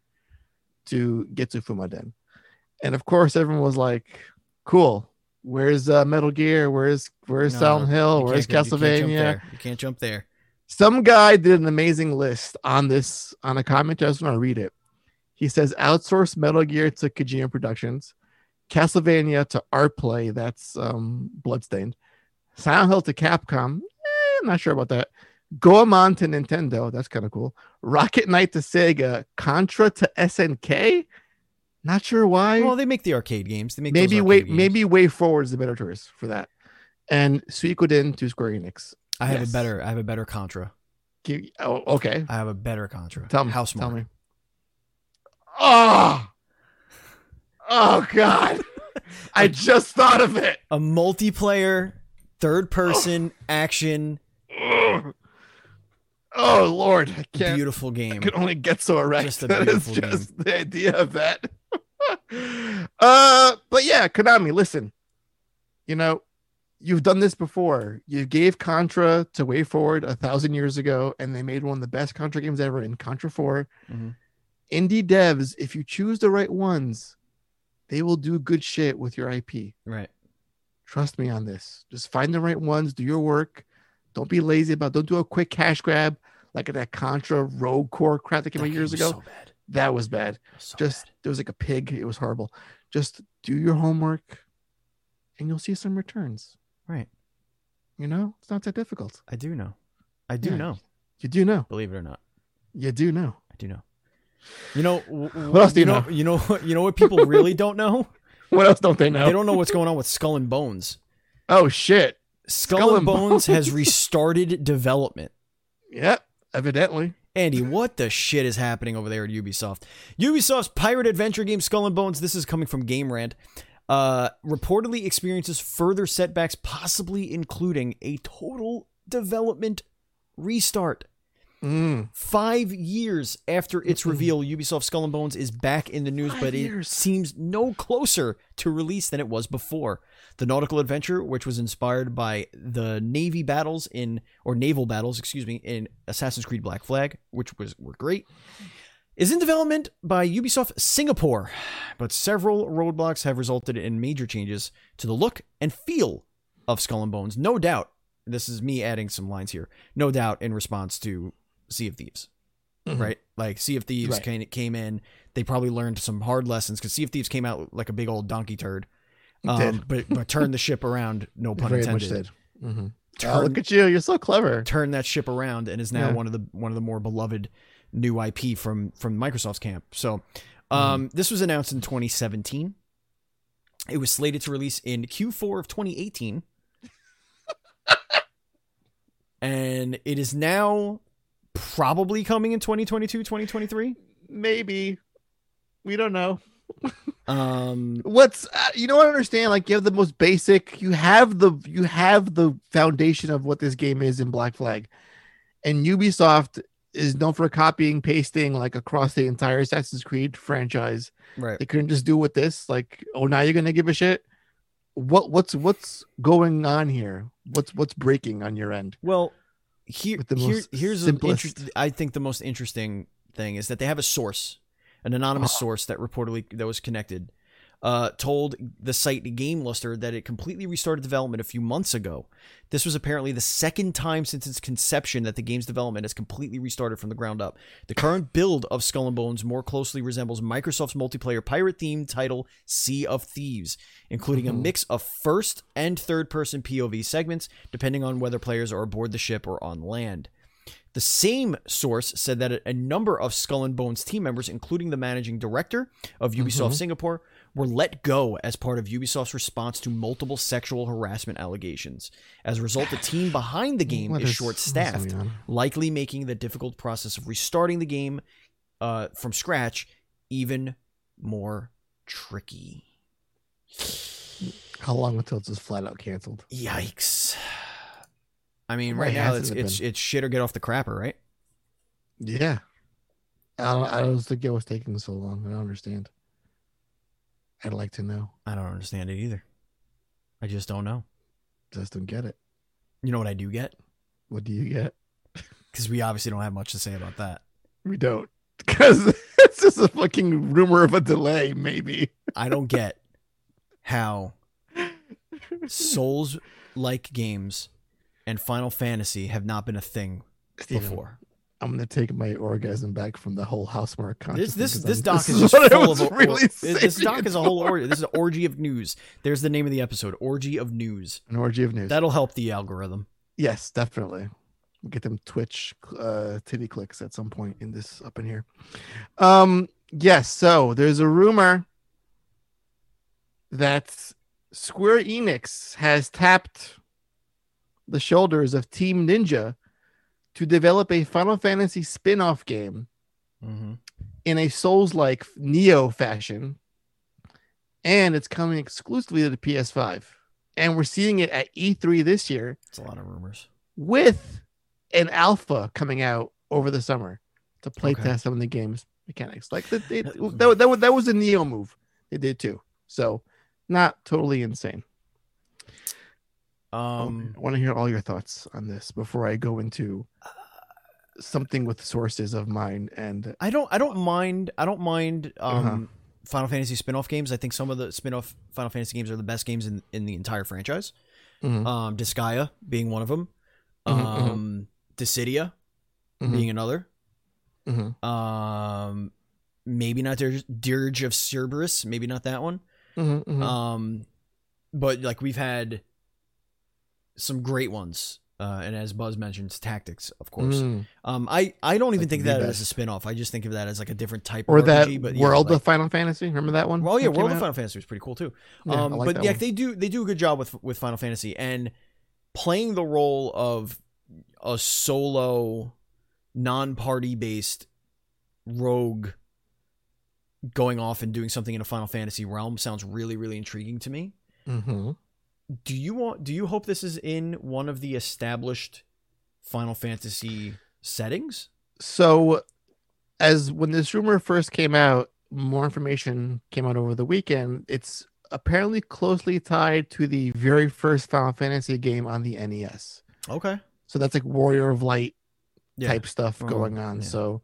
to GetsuFumaDen. And of course, everyone was like, "Cool, where's uh, Metal Gear? Where's where's No, Silent Hill? Where's can't you can't jump Castlevania?" there. You can't jump there. Some guy did an amazing list on this on a comment. I just want to read it. He says outsource Metal Gear to Kojima Productions, Castlevania to Artplay, that's um Bloodstained, Silent Hill to Capcom. Eh, I'm not sure about that. Goemon to Nintendo, that's kind of cool. Rocket Knight to Sega, Contra to SNK. Not sure why. Well, they make the arcade games. They make maybe way games. maybe WayForward is the better choice for that. And Suikoden to Square Enix. I have yes. a better. I have a better Contra. Give- Oh, okay. I have a better Contra. Tell me. How House tell me. Oh, oh God! [laughs] I just thought of it. A multiplayer, third person action, Ugh. Oh Lord, I can't. beautiful I game. can only get so erect. Just a [laughs] That is beautiful just the idea of that. [laughs] uh, but yeah, Konami, listen. You know, you've done this before. You gave Contra to WayForward a thousand years ago, and they made one of the best Contra games ever in Contra 4. Mhm. Indie devs, if you choose the right ones, they will do good shit with your IP. Right. Trust me on this. Just find the right ones, do your work. Don't be lazy about don't do a quick cash grab like that Contra Rogue Corps crap that came That out years was ago. So bad. That was bad. So Just bad. there was like a pig. It was horrible. Just do your homework and you'll see some returns. Right. You know, it's not that difficult. I do know. I do Yeah. know. You do know. Believe it or not, You do know. I do know. You know w- w- What else do you know? You know what? [laughs] You know what people really don't know? What else don't they know? They don't know what's going on with Skull and Bones. oh shit. Skull, Skull and and Bones has [laughs] restarted development. Yep. Evidently. Andy, what the shit is happening over there at Ubisoft? Ubisoft's pirate adventure game Skull and Bones, this is coming from Game Rant, uh, reportedly experiences further setbacks, possibly including a total development restart. Mm. Five years after its reveal, Ubisoft Skull and Bones is back in the news, Five but it years. seems no closer to release than it was before. The nautical adventure, which was inspired by the navy battles in or naval battles, excuse me, in Assassin's Creed Black Flag, which was were great, is in development by Ubisoft Singapore, but several roadblocks have resulted in major changes to the look and feel of Skull and Bones. No doubt, this is me adding some lines here. No doubt in response to Sea of Thieves, Mhm. right? Like Sea of Thieves Right. came, came in, they probably learned some hard lessons because Sea of Thieves came out like a big old donkey turd, um, did. but but turned the ship around. No pun Very intended. much did. Mhm. Turn, Oh, look at you. You're so clever. turn that ship around and is now Yeah. one of the one of the more beloved new IP from from Microsoft's camp. So, um, Mm-hmm. this was announced in 2017. It was slated to release in Q4 of 2018. [laughs] and it is now probably coming in 2022, 2023. Maybe. We don't know. [laughs] Um, what's uh, you know what I understand like you have the most basic you have the you have the foundation of what this game is in Black Flag and Ubisoft is known for copying pasting like across the entire Assassin's Creed franchise. Right. they couldn't just do with this like oh now you're going to give a shit? What what's what's going on here? What's what's breaking on your end? Well, here, the here here's an simplest- I think the most interesting thing is that they have a source, an anonymous Uh-huh. source that reportedly that was connected, uh, told the site GameLuster that it completely restarted development a few months ago. This was apparently the second time since its conception that the game's development has completely restarted from the ground up. The current build of Skull and Bones more closely resembles Microsoft's multiplayer pirate-themed title Sea of Thieves, including a Mhm. mix of first and third-person POV segments, depending on whether players are aboard the ship or on land. The same source said that a number of Skull and Bones team members, including the managing director of Ubisoft Mhm. Singapore, were let go as part of Ubisoft's response to multiple sexual harassment allegations. As a result, the team behind the game What is is- short staffed, likely making the difficult process of restarting the game uh, from scratch even more tricky. how long until it's just flat out canceled Yikes. I mean, right now it's it it's it's shit or get off the crapper, right? Yeah. I don't, I don't think it was taking so long. I don't understand. I'd like to know. I don't understand it either. I just don't know. Just don't get it. You know what I do get? What do you get? [laughs] Because we obviously don't have much to say about that. We don't. [laughs] Because it's just a fucking rumor of a delay, maybe. [laughs] I don't get how Souls like games and Final Fantasy have not been a thing Steven, before. I'm gonna take my orgasm back from the whole Housemarque This this [laughs] this doc this is just full of or- this doc is a whole orgy. This is an orgy of news. There's the name of the episode, orgy of news. an orgy of news. That'll help the algorithm. Yes, definitely. We'll get them Twitch uh titty clicks at some point in this up in here. Um yes, so there's a rumor that Square Enix has tapped the shoulders of Team Ninja to develop a Final Fantasy spin-off game Mm-hmm. in a Souls-like Nioh fashion, and it's coming exclusively to the PS5. And we're seeing it at E3 this year It's a lot of rumors. with an alpha coming out over the summer to play Okay. test some of the game's mechanics. Like that, they, that, that, that was a Nioh move they did too. So not totally insane. Um, I want to hear all your thoughts on this before I go into something with sources of mine and I don't I don't mind I don't mind um Uh-huh. Final Fantasy spin-off games. I think some of the spin-off Final Fantasy games are the best games in, in the entire franchise. Mhm, Um Disgaea being one of them. Mhm, mhm. Um Dissidia mhm, being another. mhm, Um maybe not Dir- Dirge of Cerberus, maybe not that one. mhm, mhm. Um but like we've had some great ones. Uh, and as Buzz mentions, tactics, of course. Mm. Um, I, I don't even Like think of that as a best. spin-off. I just think of that as like a different type or of that RPG. But yeah, World like- of Final Fantasy. Remember that one? Well, yeah, World of? Final Fantasy was pretty cool too. Yeah, um, like but yeah, one. they do they do a good job with with Final Fantasy and playing the role of a solo, non-party based rogue going off and doing something in a Final Fantasy realm sounds really really intriguing to me. Mhm. Do you want? Do you hope this is in one of the established Final Fantasy settings? so as when this rumor first came out more information came out over the weekend it's apparently closely tied to the very first final fantasy game on the nes Okay. so that's like warrior of light Yeah. type stuff Oh, going on yeah. so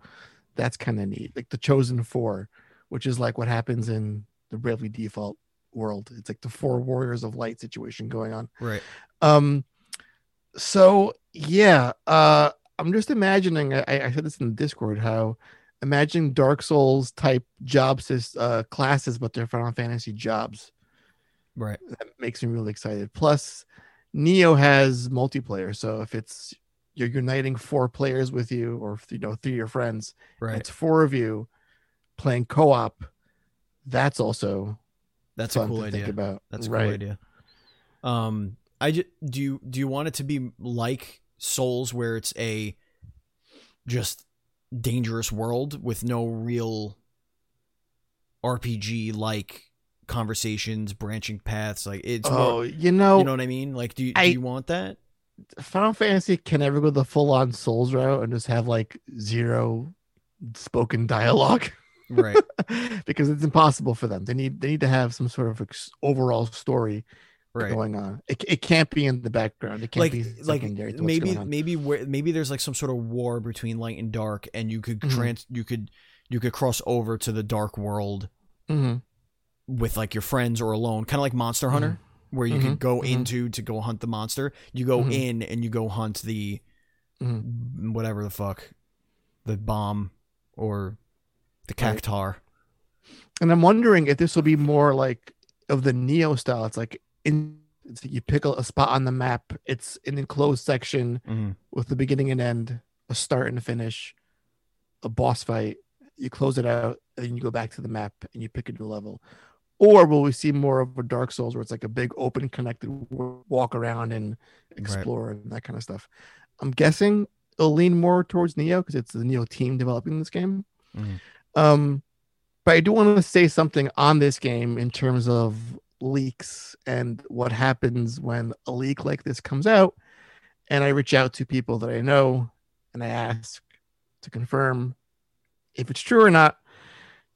that's kind of neat like the chosen four which is like what happens in the bravely default world it's like the four warriors of light situation going on Right. um, so yeah, uh, I'm just imagining. I, I said this in the Discord. How imagine Dark Souls type jobs uh, classes, but they're Final Fantasy jobs. Right. That makes me really excited. Plus, Nioh has multiplayer, so if it's you're uniting four players with you, or you know three of your friends, Right. it's four of you playing co-op. That's also That's a cool to idea. think about. That's a right. cool idea. Um, I just, do you do you want it to be like Souls, where it's a just dangerous world with no real RPG like conversations, branching paths? Like it's Oh, more, you know, you know what I mean? Like, do you, I- do you want that? Final Fantasy can never go the full on Souls route and just have like zero spoken dialogue [laughs] Right. [laughs] because it's impossible for them. They need they need to have some sort of ex- overall story Right. going on. It, it can't be in the background. It can't like be like secondary to what's maybe maybe where maybe there's like some sort of war between light and dark and you could Mhm. trans you could you could cross over to the dark world Mhm. with like your friends or alone kind of like monster hunter where you Mhm. could go Mhm. into to go hunt the monster you go in and you go hunt the whatever the fuck the bomb or the Right. Cactuar And I'm wondering if this will be more like of the Nioh style. It's like in it's you pick a, a spot on the map. It's an enclosed section Mhm. with the beginning and end, a start and a finish, a boss fight. You close it out, and you go back to the map and you pick a new level. Or will we see more of a Dark Souls where it's like a big open connected walk around and explore and that kind of stuff? I'm guessing it'll lean more towards Nioh because it's the Nioh team developing this game. Mhm. Um, but I do want to say something on this game in terms of leaks and what happens when a leak like this comes out. And I reach out to people that I know and I ask to confirm if it's true or not,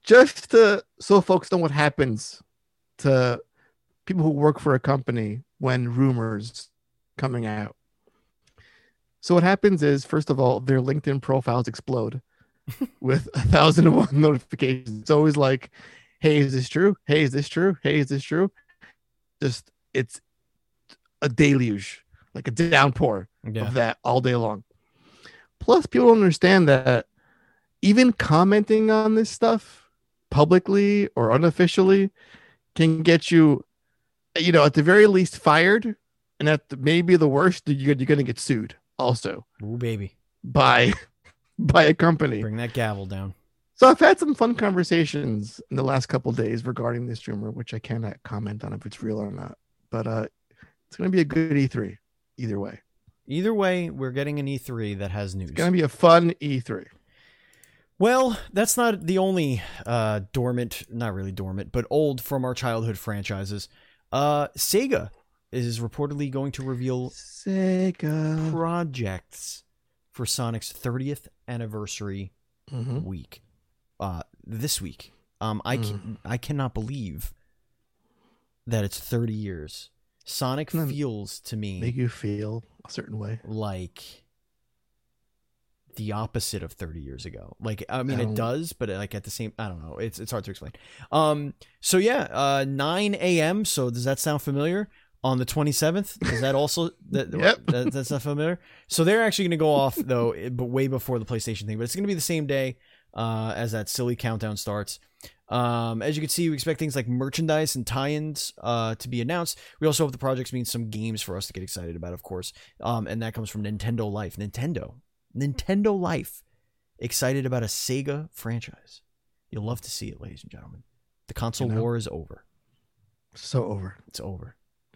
just to, so folks know what happens to people who work for a company when rumors coming out. So what happens is, first of all, their LinkedIn profiles explode with a thousand and one [laughs] notifications. It's always like, "Hey, is this true? Hey, is this true? Hey, is this true?" Just it's a deluge, like a downpour Yeah. of that all day long. Plus, people don't understand that even commenting on this stuff publicly or unofficially can get you, you know, at the very least fired, and at the, maybe the worst, you're, you're going to get sued also Ooh, baby. by [laughs] by a company. Bring that gavel down. So I've had some fun conversations in the last couple days regarding this rumor, which I cannot comment on if it's real or not. But uh, it's going to be a good E3 either way. Either way, we're getting an E3 that has news. It's going to be a fun E E3. Well, that's not the only uh, dormant, not really dormant, but old from our childhood franchises. Uh, Sega is reportedly going to reveal Sega. projects for Sonic's 30th anniversary Mhm. week. Uh, this week. Um, I can, I cannot believe that it's 30 years. Sonic feels to me Make you feel a certain way. like the opposite of 30 years ago. Like I mean I it does, but like at the same I don't know. It's it's hard to explain. Um so yeah, uh 9 a.m. So does that sound familiar? On the 27th, is that also that, [laughs] Yep. that that's not familiar? So they're actually going to go off though, eh, but way before the PlayStation thing. But it's going to be the same day uh, as that silly countdown starts. Um, as you can see, we expect things like merchandise and tie-ins uh, to be announced. We also hope the projects mean some games for us to get excited about, of course. Um, and that comes from Nintendo Life. Nintendo, Nintendo Life, excited about a Sega franchise. You'll love to see it, ladies and gentlemen. The console You know? war is over. So over. It's over.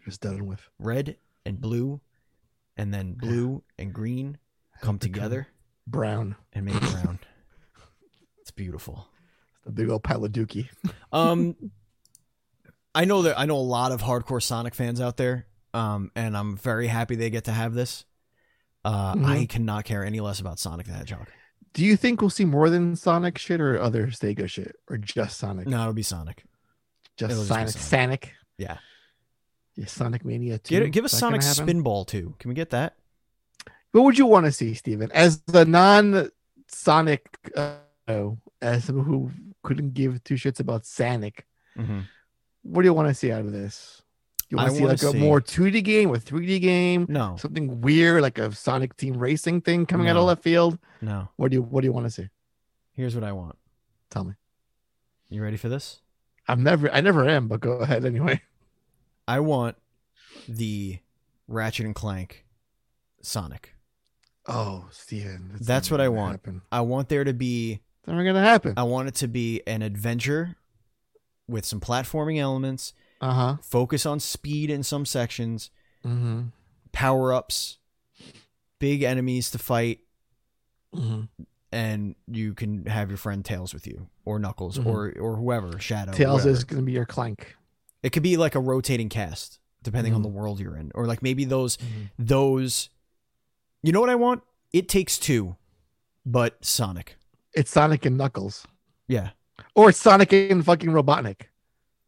Just done with. Red and blue, and then blue and green come together Brown. and make brown. [laughs] It's beautiful. The big old pile of dookie. Um, [laughs] I know that I know a lot of hardcore Sonic fans out there. Um, and I'm very happy they get to have this. Uh, Mhm. I cannot care any less about Sonic the Hedgehog. Do you think we'll see more than Sonic shit or other Sega shit? Or just Sonic? No, it'll be Sonic. just it'll just Sonic. Sonic. Sonic. Yeah. Yeah, Sonic Mania 2. Get, give us Is that gonna Sonic? Spinball too. Can we get that? What would you want to see, Steven? As the non Sonic, uh, as someone who couldn't give two shits about Sonic, Mm-hmm. what do you want to see out of this? You want to see like a see- more 2D game or 3D game? No, Something weird like a Sonic Team Racing thing coming out of No. left field? no. What do you What do you want to see? Here's what I want. Tell me. You ready for this? I'm never. I never am. But go ahead anyway. [laughs] I want the Ratchet and Clank Sonic. Oh, Steven. That's never what I want. Happen. I want there to be It's never gonna happen. I want it to be an adventure with some platforming elements, Uh huh. focus on speed in some sections, Mm-hmm. power ups, big enemies to fight, mm-hmm. and you can have your friend Tails with you, or Knuckles, Mhm. or or whoever, Shadow. Tails whatever. is gonna be your Clank. It could be like a rotating cast, depending on Mhm. the world you're in, or like maybe those those. You know what I want? It takes two, but Sonic. It's Sonic and Knuckles, Yeah. or Sonic and fucking Robotnik.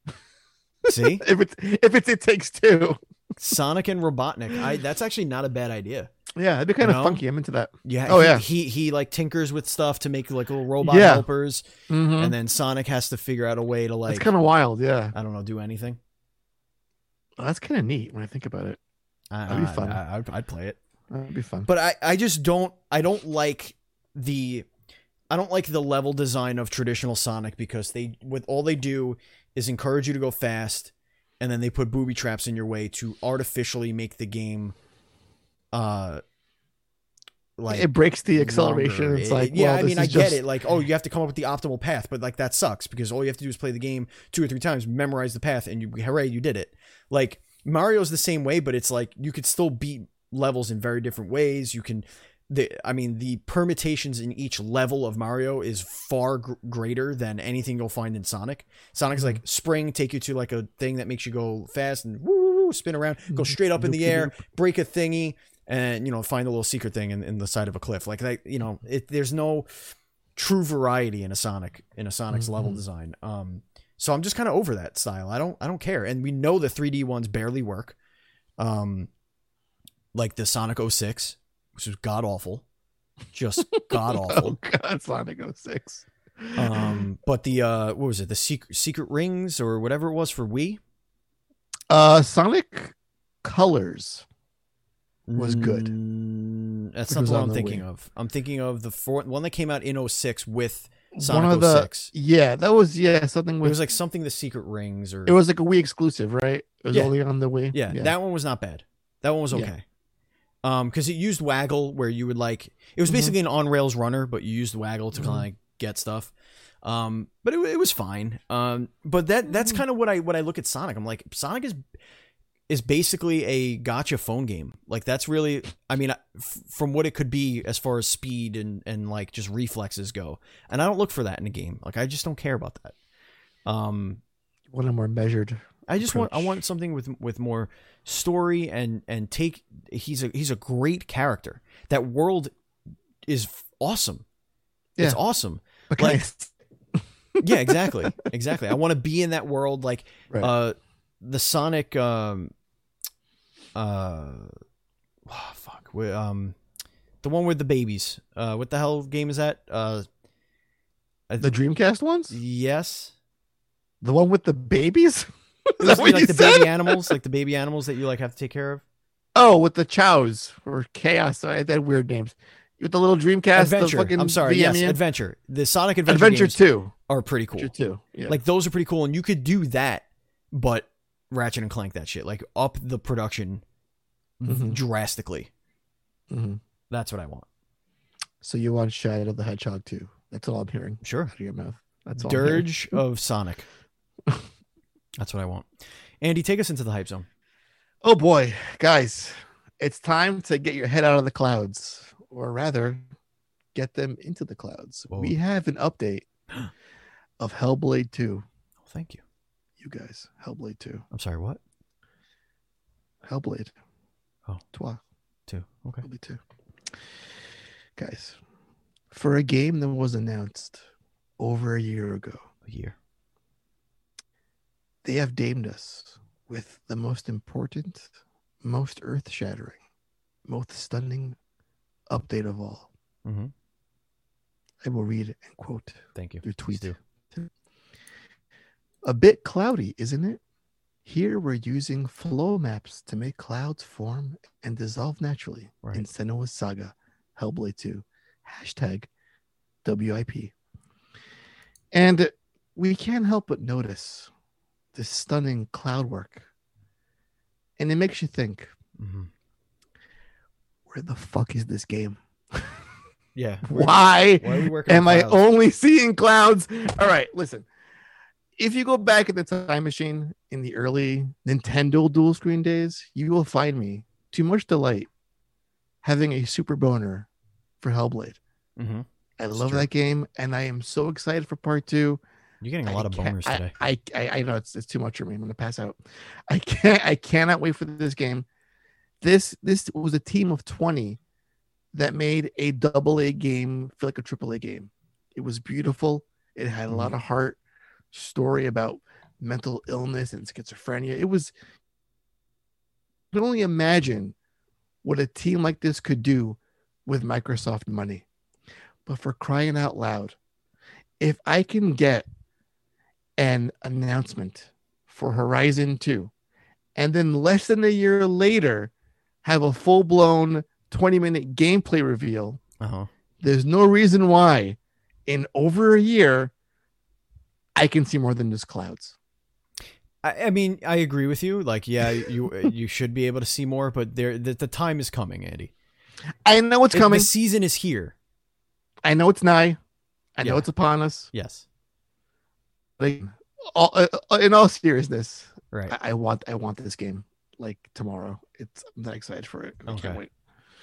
[laughs] See, If it's if it's it takes two. Sonic and Robotnik. I that's actually not a bad idea. Yeah, it'd be kind You of know? funky. I'm into that. Yeah. Oh, he, yeah. He he like tinkers with stuff to make like little robot Yeah. helpers, Mm-hmm. and then Sonic has to figure out a way to like That's kind of wild. Yeah, I don't know do anything. Oh, that's kind of neat when I think about it. That'd be fun. I, I'd, I'd play it, That'd be fun. but I I just don't I don't like the I don't like the level design of traditional Sonic because they with all they do is encourage you to go fast, and then they put booby traps in your way to artificially make the game, uh, like it breaks the acceleration. longer. It's It- like, yeah, well, I mean, I get just- it. Like, oh, you have to come up with the optimal path, but like that sucks because all you have to do is play the game two or three times, memorize the path, and you hooray, you did it. Like Mario's the same way, but it's like you could still beat levels in very different ways. You can. The, I mean, the permutations in each level of Mario is far gr- greater than anything you'll find in Sonic. Sonic's like spring, take you to like a thing that makes you go fast and woo, spin around, go straight up in the air, break a thingy, and you know find a little secret thing in, in the side of a cliff like that you know it, there's no true variety in a sonic in a sonic's level Mhm. design um So I'm just kind of over that style. I don't I don't care. And we know the 3D ones barely work. Um like the Sonic 06, which was god awful. Just [laughs] god awful. Oh God, Sonic 06. Um but the uh what was it? The secret secret rings or whatever it was for Wii Uh, Sonic Colors. Was good. Mm, that's not the one I'm thinking Wii. of. I'm thinking of the four, one that came out in 06 with Sonic One of the 06. yeah, that was yeah something with, It was like something the secret rings or it was like a Wii exclusive, right? It was Yeah. only on the Wii. Yeah, that one was not bad. That one was Yeah. okay. Um, because it used Waggle, where you would like it was Mhm. basically an on rails runner, but you used Waggle to Mhm. kind of like get stuff. Um, but it, it was fine. Um, but that that's Mhm. kind of what I what I look at Sonic. I'm like Sonic is is basically a gotcha phone game. Like that's really, I mean, from what it could be as far as speed and and like just reflexes go. And I don't look for that in a game. Like I just don't care about that. Um, one of more measured. I just want I want something with with more story and and take he's a he's a great character. That world is awesome. It's awesome. Like- like, [laughs] Yeah, exactly. exactly. I want to be in that world like right. uh the Sonic um uh oh, fuck. wi- Um the one with the babies. Uh what the hell game is that? Uh the Dreamcast ones, yes. the one with the babies. [laughs] Is that what like you the said? baby animals, like the baby animals that you like have to take care of. Oh, with the Chows or Chaos. I had weird names. With the little Dreamcast. Adventure. The fucking I'm sorry. Yes. Adventure. The Sonic Adventure, Adventure Two. are pretty cool. Adventure Two. Yeah. Like those are pretty cool, and you could do that, but Ratchet and Clank that shit, like up the production Mhm. drastically. Mhm. That's what I want. So you want Shadow the Hedgehog too? That's all I'm hearing Sure. out of your mouth. That's all. Dirge of Sonic. [laughs] That's what I want. Andy, take us into the hype zone. Oh boy, guys, it's time to get your head out of the clouds, or rather, get them into the clouds. Whoa. We have an update [gasps] of Hellblade 2. Oh, thank you. You guys, Hellblade 2. I'm sorry. What? Hellblade. Oh. Toi. Two. Okay. Hellblade 2. Guys, for a game that was announced over a year ago, A year. they have damed us with the most important, most earth shattering, most stunning update of all. Mm-hmm. I will read and quote Thank you. your tweet. A bit cloudy, isn't it? Here we're using flow maps to make clouds form and dissolve naturally right. in. Senua's Saga, Hellblade 2. Hashtag WIP. And we can't help but notice this stunning cloud work. And it makes you think, Mm-hmm. where the fuck is this game? Yeah. [laughs] Why? Why are we working? Am on I only seeing clouds? All right, listen. If you go back in the time machine in the early Nintendo dual screen days, you will find me to much delight having a super boner for Hellblade. Mhm. I It's love true. that game, and I am so excited for part two. You're getting a lot of boners today. I, I I know it's it's too much for me. I'm gonna pass out. I can't I cannot wait for this game. This this was a team of 20 that made a double A game feel like a triple A game. It was beautiful. It had a lot of heart, story about mental illness and schizophrenia. It was you can only imagine what a team like this could do with Microsoft money. But for crying out loud, if I can get an announcement for Horizon 2 and then less than a year later have a full blown 20 minute gameplay reveal, Uh huh. there's no reason why in over a year I can see more than just clouds. I, I mean, I agree with you. Like, yeah, you [laughs] you should be able to see more, but there the, the time is coming, Andy. I know it's It- coming. the season is here. I know it's nigh. I know it's upon us. Yes. Like, all, uh, uh, in all seriousness, Right. I, I want I want this game like tomorrow. It's I'm that excited for it. I Okay. can't wait.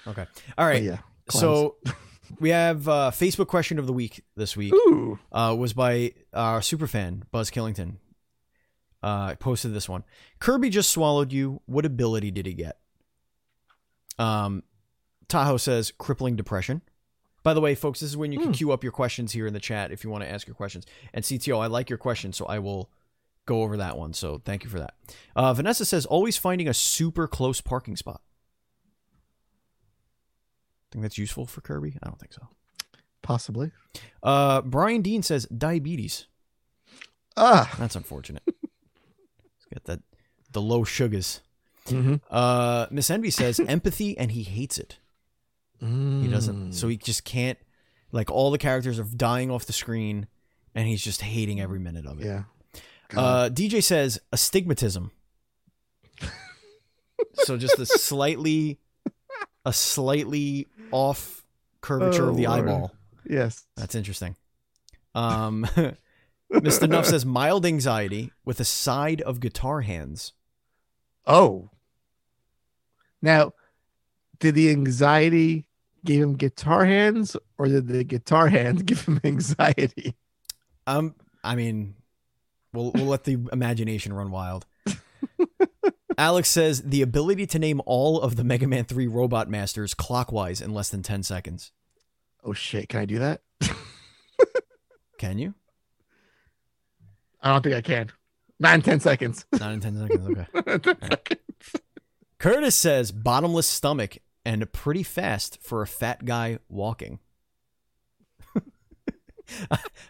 All But right. yeah. So [laughs] we have uh, Facebook question of the week this week. Ooh. uh, was by our super fan Buzz Killington. Uh, posted this one. Kirby just swallowed you. What ability did he get? Um, Tahoe says crippling depression. By the way, folks, this is when you can Hmm. queue up your questions here in the chat if you want to ask your questions. And CTO, I like your question, so I will go over that one. So thank you for that. Uh, Vanessa says always finding a super close parking spot. Think that's useful for Kirby? I don't think so. Possibly. Uh, Brian Dean says diabetes. Ah. That's unfortunate. He's got that the low sugars. Mm-hmm. Uh, Miss Envy says [laughs] empathy and he hates it. He doesn't. So he just can't. Like all the characters are dying off the screen, and he's just hating every minute of it. Yeah. Uh, DJ says astigmatism. so just a slightly, a slightly off curvature Oh, of the Lord. eyeball. yes. That's interesting. Um, [laughs] Mr. Nuff says mild anxiety with a side of guitar hands. Oh. Now, did the anxiety give him guitar hands, or did the guitar [laughs] hands give him anxiety? Um, I mean, we'll we'll let the imagination run wild. [laughs] Alex says the ability to name all of the Mega Man 3 robot masters clockwise in less than 10 seconds. Oh shit! Can I do that? [laughs] Can you? I don't think I can. Not in ten seconds. Not in 10 seconds. Okay. [laughs] 10 seconds. Curtis says bottomless stomach and pretty fast for a fat guy walking. [laughs]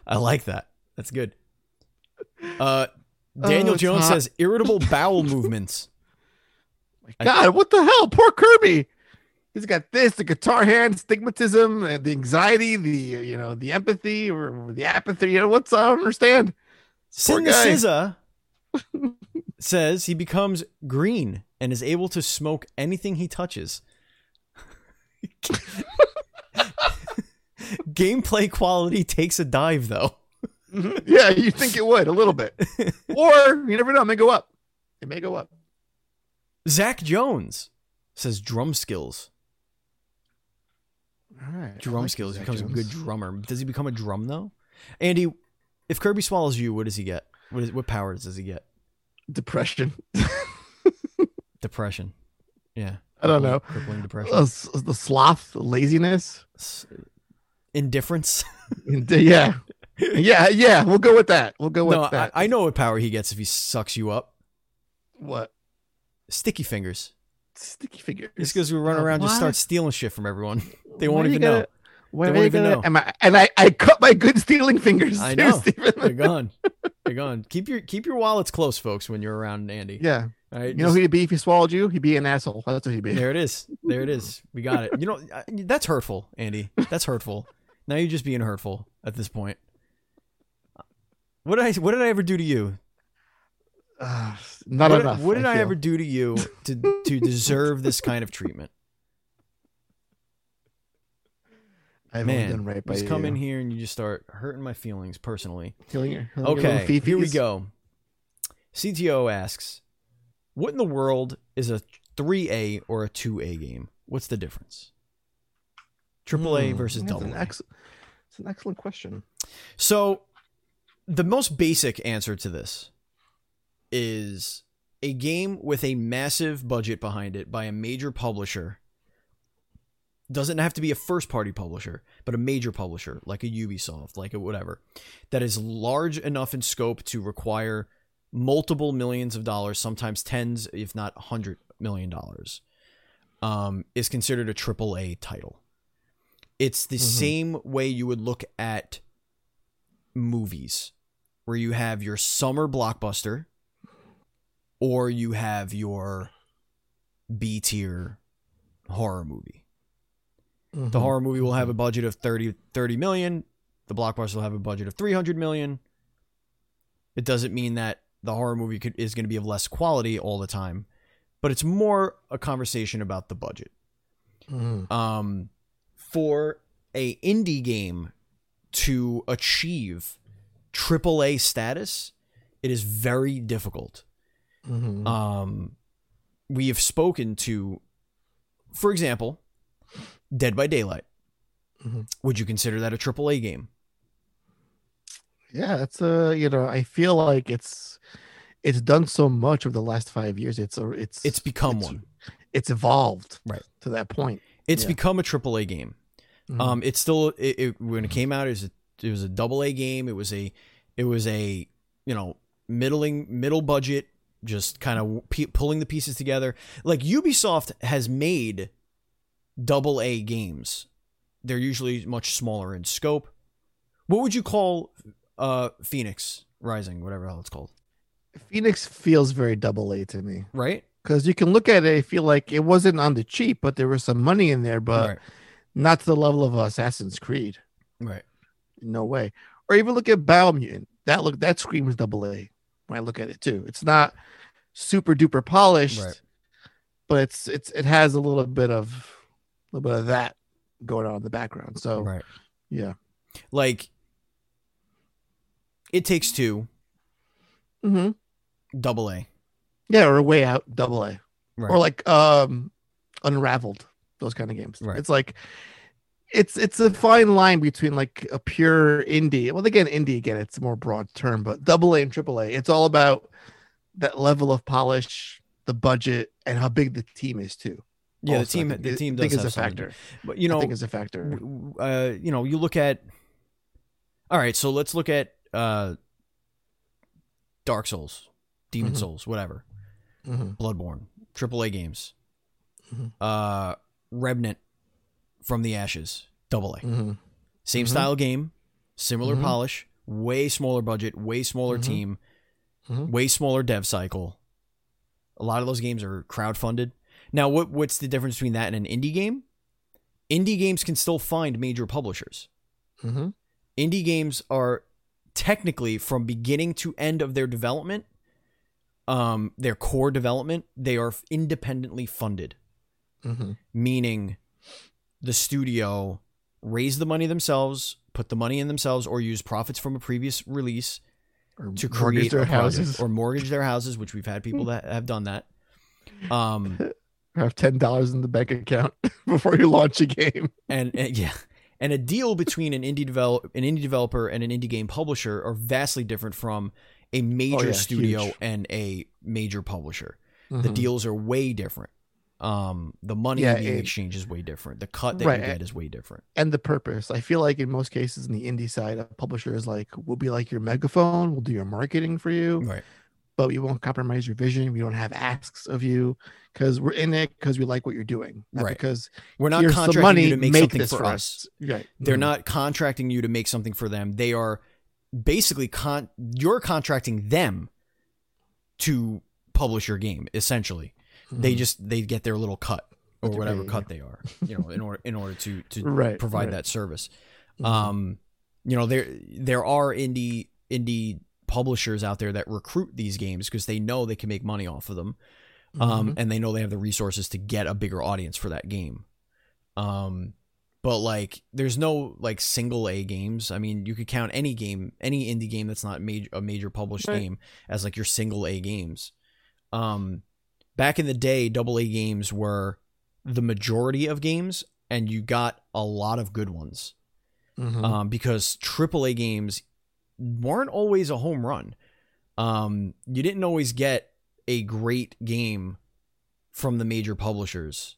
I like that. That's good. Uh, Daniel Oh, Jones hot. says irritable bowel movements. God, what the hell? Poor Kirby. He's got this, the guitar hand, stigmatism, and the anxiety, the uh, you know, the empathy or the apathy. You know, what's I don't understand. Sin the guy. [laughs] Says he becomes green and is able to smoke anything he touches. [laughs] Gameplay quality takes a dive though. [laughs] Yeah, you think it would a little bit, or you never know. It may go up. It may go up. Zach Jones says drum skills. All right, Drum like skills. Zach becomes a good drummer. Does he become a drum though? Andy, if Kirby swallows you, what does he get? What is what powers does he get? Depression. [laughs] Depression. Yeah. I don't know. Crippling depression. Uh, the sloth, the laziness. Indifference. Yeah, yeah, yeah. We'll go with that. We'll go with no, I, that. I know what power he gets if he sucks you up. what Sticky fingers. sticky fingers. Just because we run uh, around, just start stealing shit from everyone. They Why won't even gotta- know. Why They won't even gonna- know. am I- and I, I cut my good stealing fingers. I too, know. Steven. They're gone. [laughs] They're gone. Keep your keep your wallets close, folks, when you're around Andy. yeah. All right. You know who he'd be if he swallowed you? He'd be an asshole. That's what he'd be. there it is. There it is. [laughs] We got it. You know, I- that's hurtful, Andy. That's hurtful. Now you're just being hurtful at this point. What did I what did I ever do to you? Uh, [sighs] not what, enough. What did I, feel. ever do to you to to [laughs] deserve this kind of treatment? I've only Man, done right by just you. come in here and you just start hurting my feelings personally. Killing your, killing your Okay, here we go. CTO asks, "What in the world is a 3A or a 2A game? What's the difference? AAA Hmm, versus double an A." ex- It's an excellent question. So, the most basic answer to this is a game with a massive budget behind it by a major publisher. Doesn't have to be a first party publisher, but a major publisher like a Ubisoft, like a whatever, that is large enough in scope to require multiple millions of dollars, sometimes tens, if not hundred million dollars, um, is considered a triple A title. It's the Mhm. same way you would look at movies, where you have your summer blockbuster, or you have your B tier horror movie. The Mhm. horror movie will have a budget of 30, 30 million. The blockbuster will have a budget of 300 million. It doesn't mean that the horror movie could, is going to be of less quality all the time, but it's more a conversation about the budget. Mhm. Um, for a indie game to achieve AAA status, it is very difficult. Mhm. Um, we have spoken to, for example, Dead by Daylight. Mhm. Would you consider that a AAA game? yeah, it's a you know I feel like it's it's done so much over the last five years. It's a it's It's become it's- one. It's evolved Right. to that point. It's Yeah. become a AAA game. Mhm. Um, it's still it, it, when it came out, it was a, it was a double A game. It was a it was a you know middling middle budget, just kind of p- pulling the pieces together. Like Ubisoft has made double A games. They're usually much smaller in scope. What would you call uh Fenyx Rising, whatever the hell it's called? Fenyx feels very double A to me Right? because you can look at it. I feel like it wasn't on the cheap, but there was some money in there, but right. not to the level of Assassin's Creed. Right. No way. Or even look at Biomutant. That look that screams double A when I look at it too. It's not super duper polished, Right. but it's it's it has a little bit of a little bit of that going on in the background. So Right. yeah. Like it takes two, hmm double A. Yeah, or way out double A. Right. Or like um unraveled, those kind of games. Right. It's like it's it's a fine line between like a pure indie. Well, again, indie again, it's a more broad term, but double A and triple A, it's all about that level of polish, the budget, and how big the team is too. yeah, the Also, I team think the team I does think is a factor. But you know, I think is a factor. uh, you know, you look at. All right, so let's look at uh, Dark Souls, Demon Mhm. Souls, whatever, Mhm. Bloodborne, AAA games, Mhm. uh, Remnant from the Ashes, double A, Mhm. same Mhm. style game, similar Mhm. polish, way smaller budget, way smaller Mhm. team, Mhm. way smaller dev cycle. A lot of those games are crowdfunded. Now, what what's the difference between that and an indie game? Indie games can still find major publishers. Mhm. indie games are technically from beginning to end of their development um their core development they are independently funded meaning the studio raise the money themselves put the money in themselves or use profits from a previous release Or to create their houses or mortgage their houses which we've had people [laughs] that have done that um have ten dollars in the bank account [laughs] before you launch a game. and, and yeah and a deal between an indie develop an indie developer and an indie game publisher are vastly different from a major Oh, yeah, studio huge. and a major publisher the Mhm. deals are way different um the money Yeah, being it- exchanged is way different the cut that Right, you get is way different and the purpose. I feel like in most cases in the indie side, a publisher is like, we'll be like your megaphone, we'll do your marketing for you, right but we won't compromise your vision. We don't have asks of you because we're in it because we like what you're doing, not Right. because we're not contracting money, you to make, make something for for us Right. they're Mhm. not contracting you to make something for them they are basically con you're contracting them to publish your game essentially they Mhm. just they get their little cut or whatever cut they are you know in order in order to to [laughs] right provide right. that service Mhm. um you know there there are indie indie publishers out there that recruit these games because they know they can make money off of them um Mhm. and they know they have the resources to get a bigger audience for that game um but like there's no like single a games i mean you could count any game any indie game that's not major a major published Right. game as like your single a games um back in the day double a games were the majority of games and you got a lot of good ones Mhm. um, because AAA games weren't always a home run. Um, you didn't always get a great game from the major publishers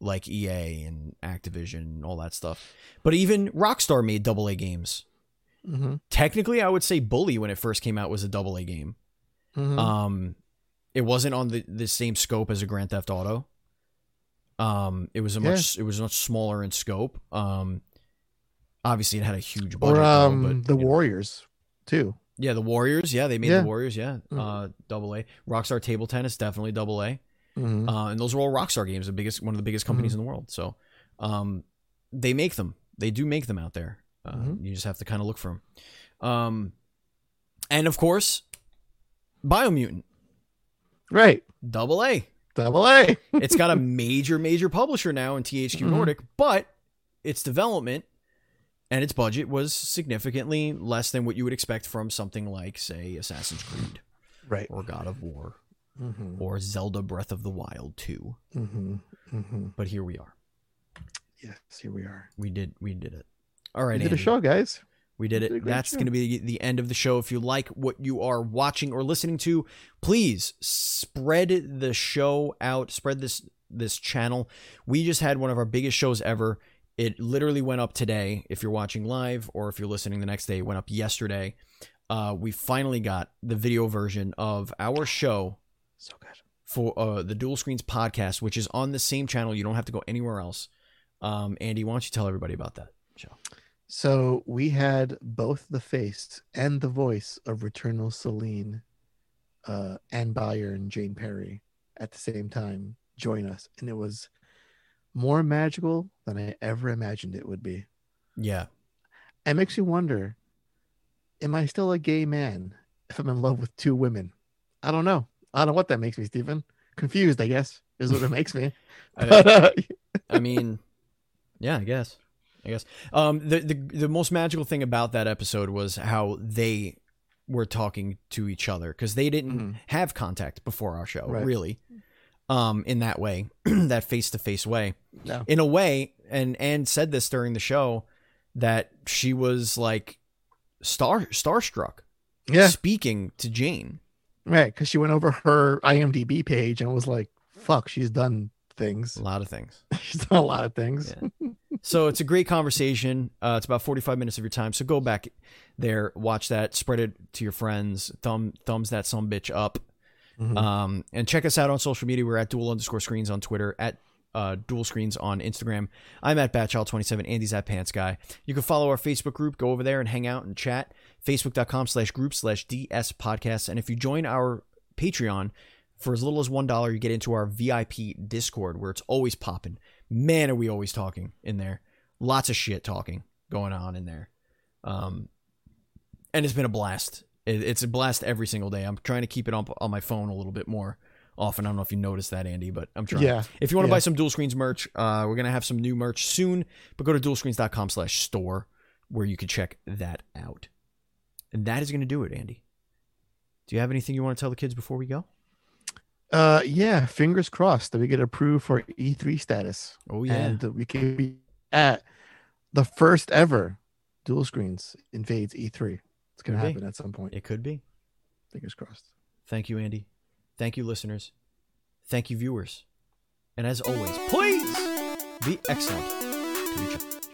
like EA and Activision and all that stuff. But even Rockstar made AA games. Mhm. Technically, I would say Bully when it first came out was a double A game. Mhm. Um, it wasn't on the, the same scope as a Grand Theft Auto. Um, it was a Yeah. much it was much smaller in scope. Um, obviously it had a huge budget. or though, um but, the you know. Warriors too. yeah, the Warriors. Yeah, they made Yeah. the Warriors. Yeah, Mhm. uh, double A. Rockstar Table Tennis definitely double A. Mhm. Uh, and those are all Rockstar games, the biggest one of the biggest companies Mm-hmm. in the world. So, um, they make them. They do make them out there. Uh, Mhm. You just have to kind of look for them. Um, and of course, Biomutant Right. double A. Double A. [laughs] It's got a major, major publisher now in THQ Mhm. Nordic, but its development and its budget was significantly less than what you would expect from something like, say, Assassin's Creed Right. or God of War Mm-hmm. or Zelda Breath of the Wild 2. Mm-hmm. Mm-hmm. But here we are. Yes, here we are. We did we did it. All right, we did a show, guys. We did it. That's going to be the end of the show. If you like what you are watching or listening to, please spread the show out. Spread this this channel. We just had one of our biggest shows ever. It literally went up today. If you're watching live or if you're listening the next day, it went up yesterday. uh, we finally got the video version of our show So good. for uh, the Dual Screens podcast, which is on the same channel. You don't have to go anywhere else. Um, Andy, why don't you tell everybody about that show? So we had both the face and the voice of Returnal Selene, uh, Anne Beyer and Jane Perry at the same time join us, and it was more magical than I ever imagined it would be. Yeah. It makes you wonder: Am I still a gay man if I'm in love with two women? I don't know. I don't know what that makes me, Stephen. Confused, I guess, is what it makes me. [laughs] [laughs] But uh, I mean, yeah, I guess. I guess. Um, the, the the most magical thing about that episode was how they were talking to each other because they didn't Mhm. have contact before our show, Right. really. Um, in that way, [clears throat] that face to face way. No. In a way, and and said this during the show that she was like star starstruck yeah, speaking to Jane. right. Because she went over her IMDb page and was like, "Fuck, she's done things. A lot of things. [laughs] she's done a lot of things." Yeah. [laughs] so it's a great conversation. Uh, it's about 45 minutes of your time. So go back there, watch that, spread it to your friends, thumb thumbs that some bitch up. Mhm. Um, and check us out on social media. We're at dual underscore screens on Twitter, at uh, dual screens on Instagram. I'm at Batchild27. Andy's at Pants Guy. You can follow our Facebook group. Go over there and hang out and chat. Facebook.com slash group slash DS podcast. And if you join our Patreon for as little as $1, you get into our VIP Discord where it's always popping. Man, are we always talking in there. Lots of shit talking going on in there. Um, and it's been a blast. It, it's a blast every single day. I'm trying to keep it on on my phone a little bit more often. I don't know if you noticed that, Andy, but I'm trying. Yeah. If you want to Yeah. buy some dual screens merch, uh, we're gonna have some new merch soon. But go to dualscreens.com slash store where you can check that out. And that is gonna do it, Andy. Do you have anything you want to tell the kids before we go? Uh, yeah. Fingers crossed that we get approved for E3 status. Oh yeah. and we can be at the first ever dual screens invades E3. It's gonna Could be. happen at some point. it could be. Fingers crossed. Thank you, Andy. Thank you, listeners. Thank you, viewers. And as always, please be excellent to each other.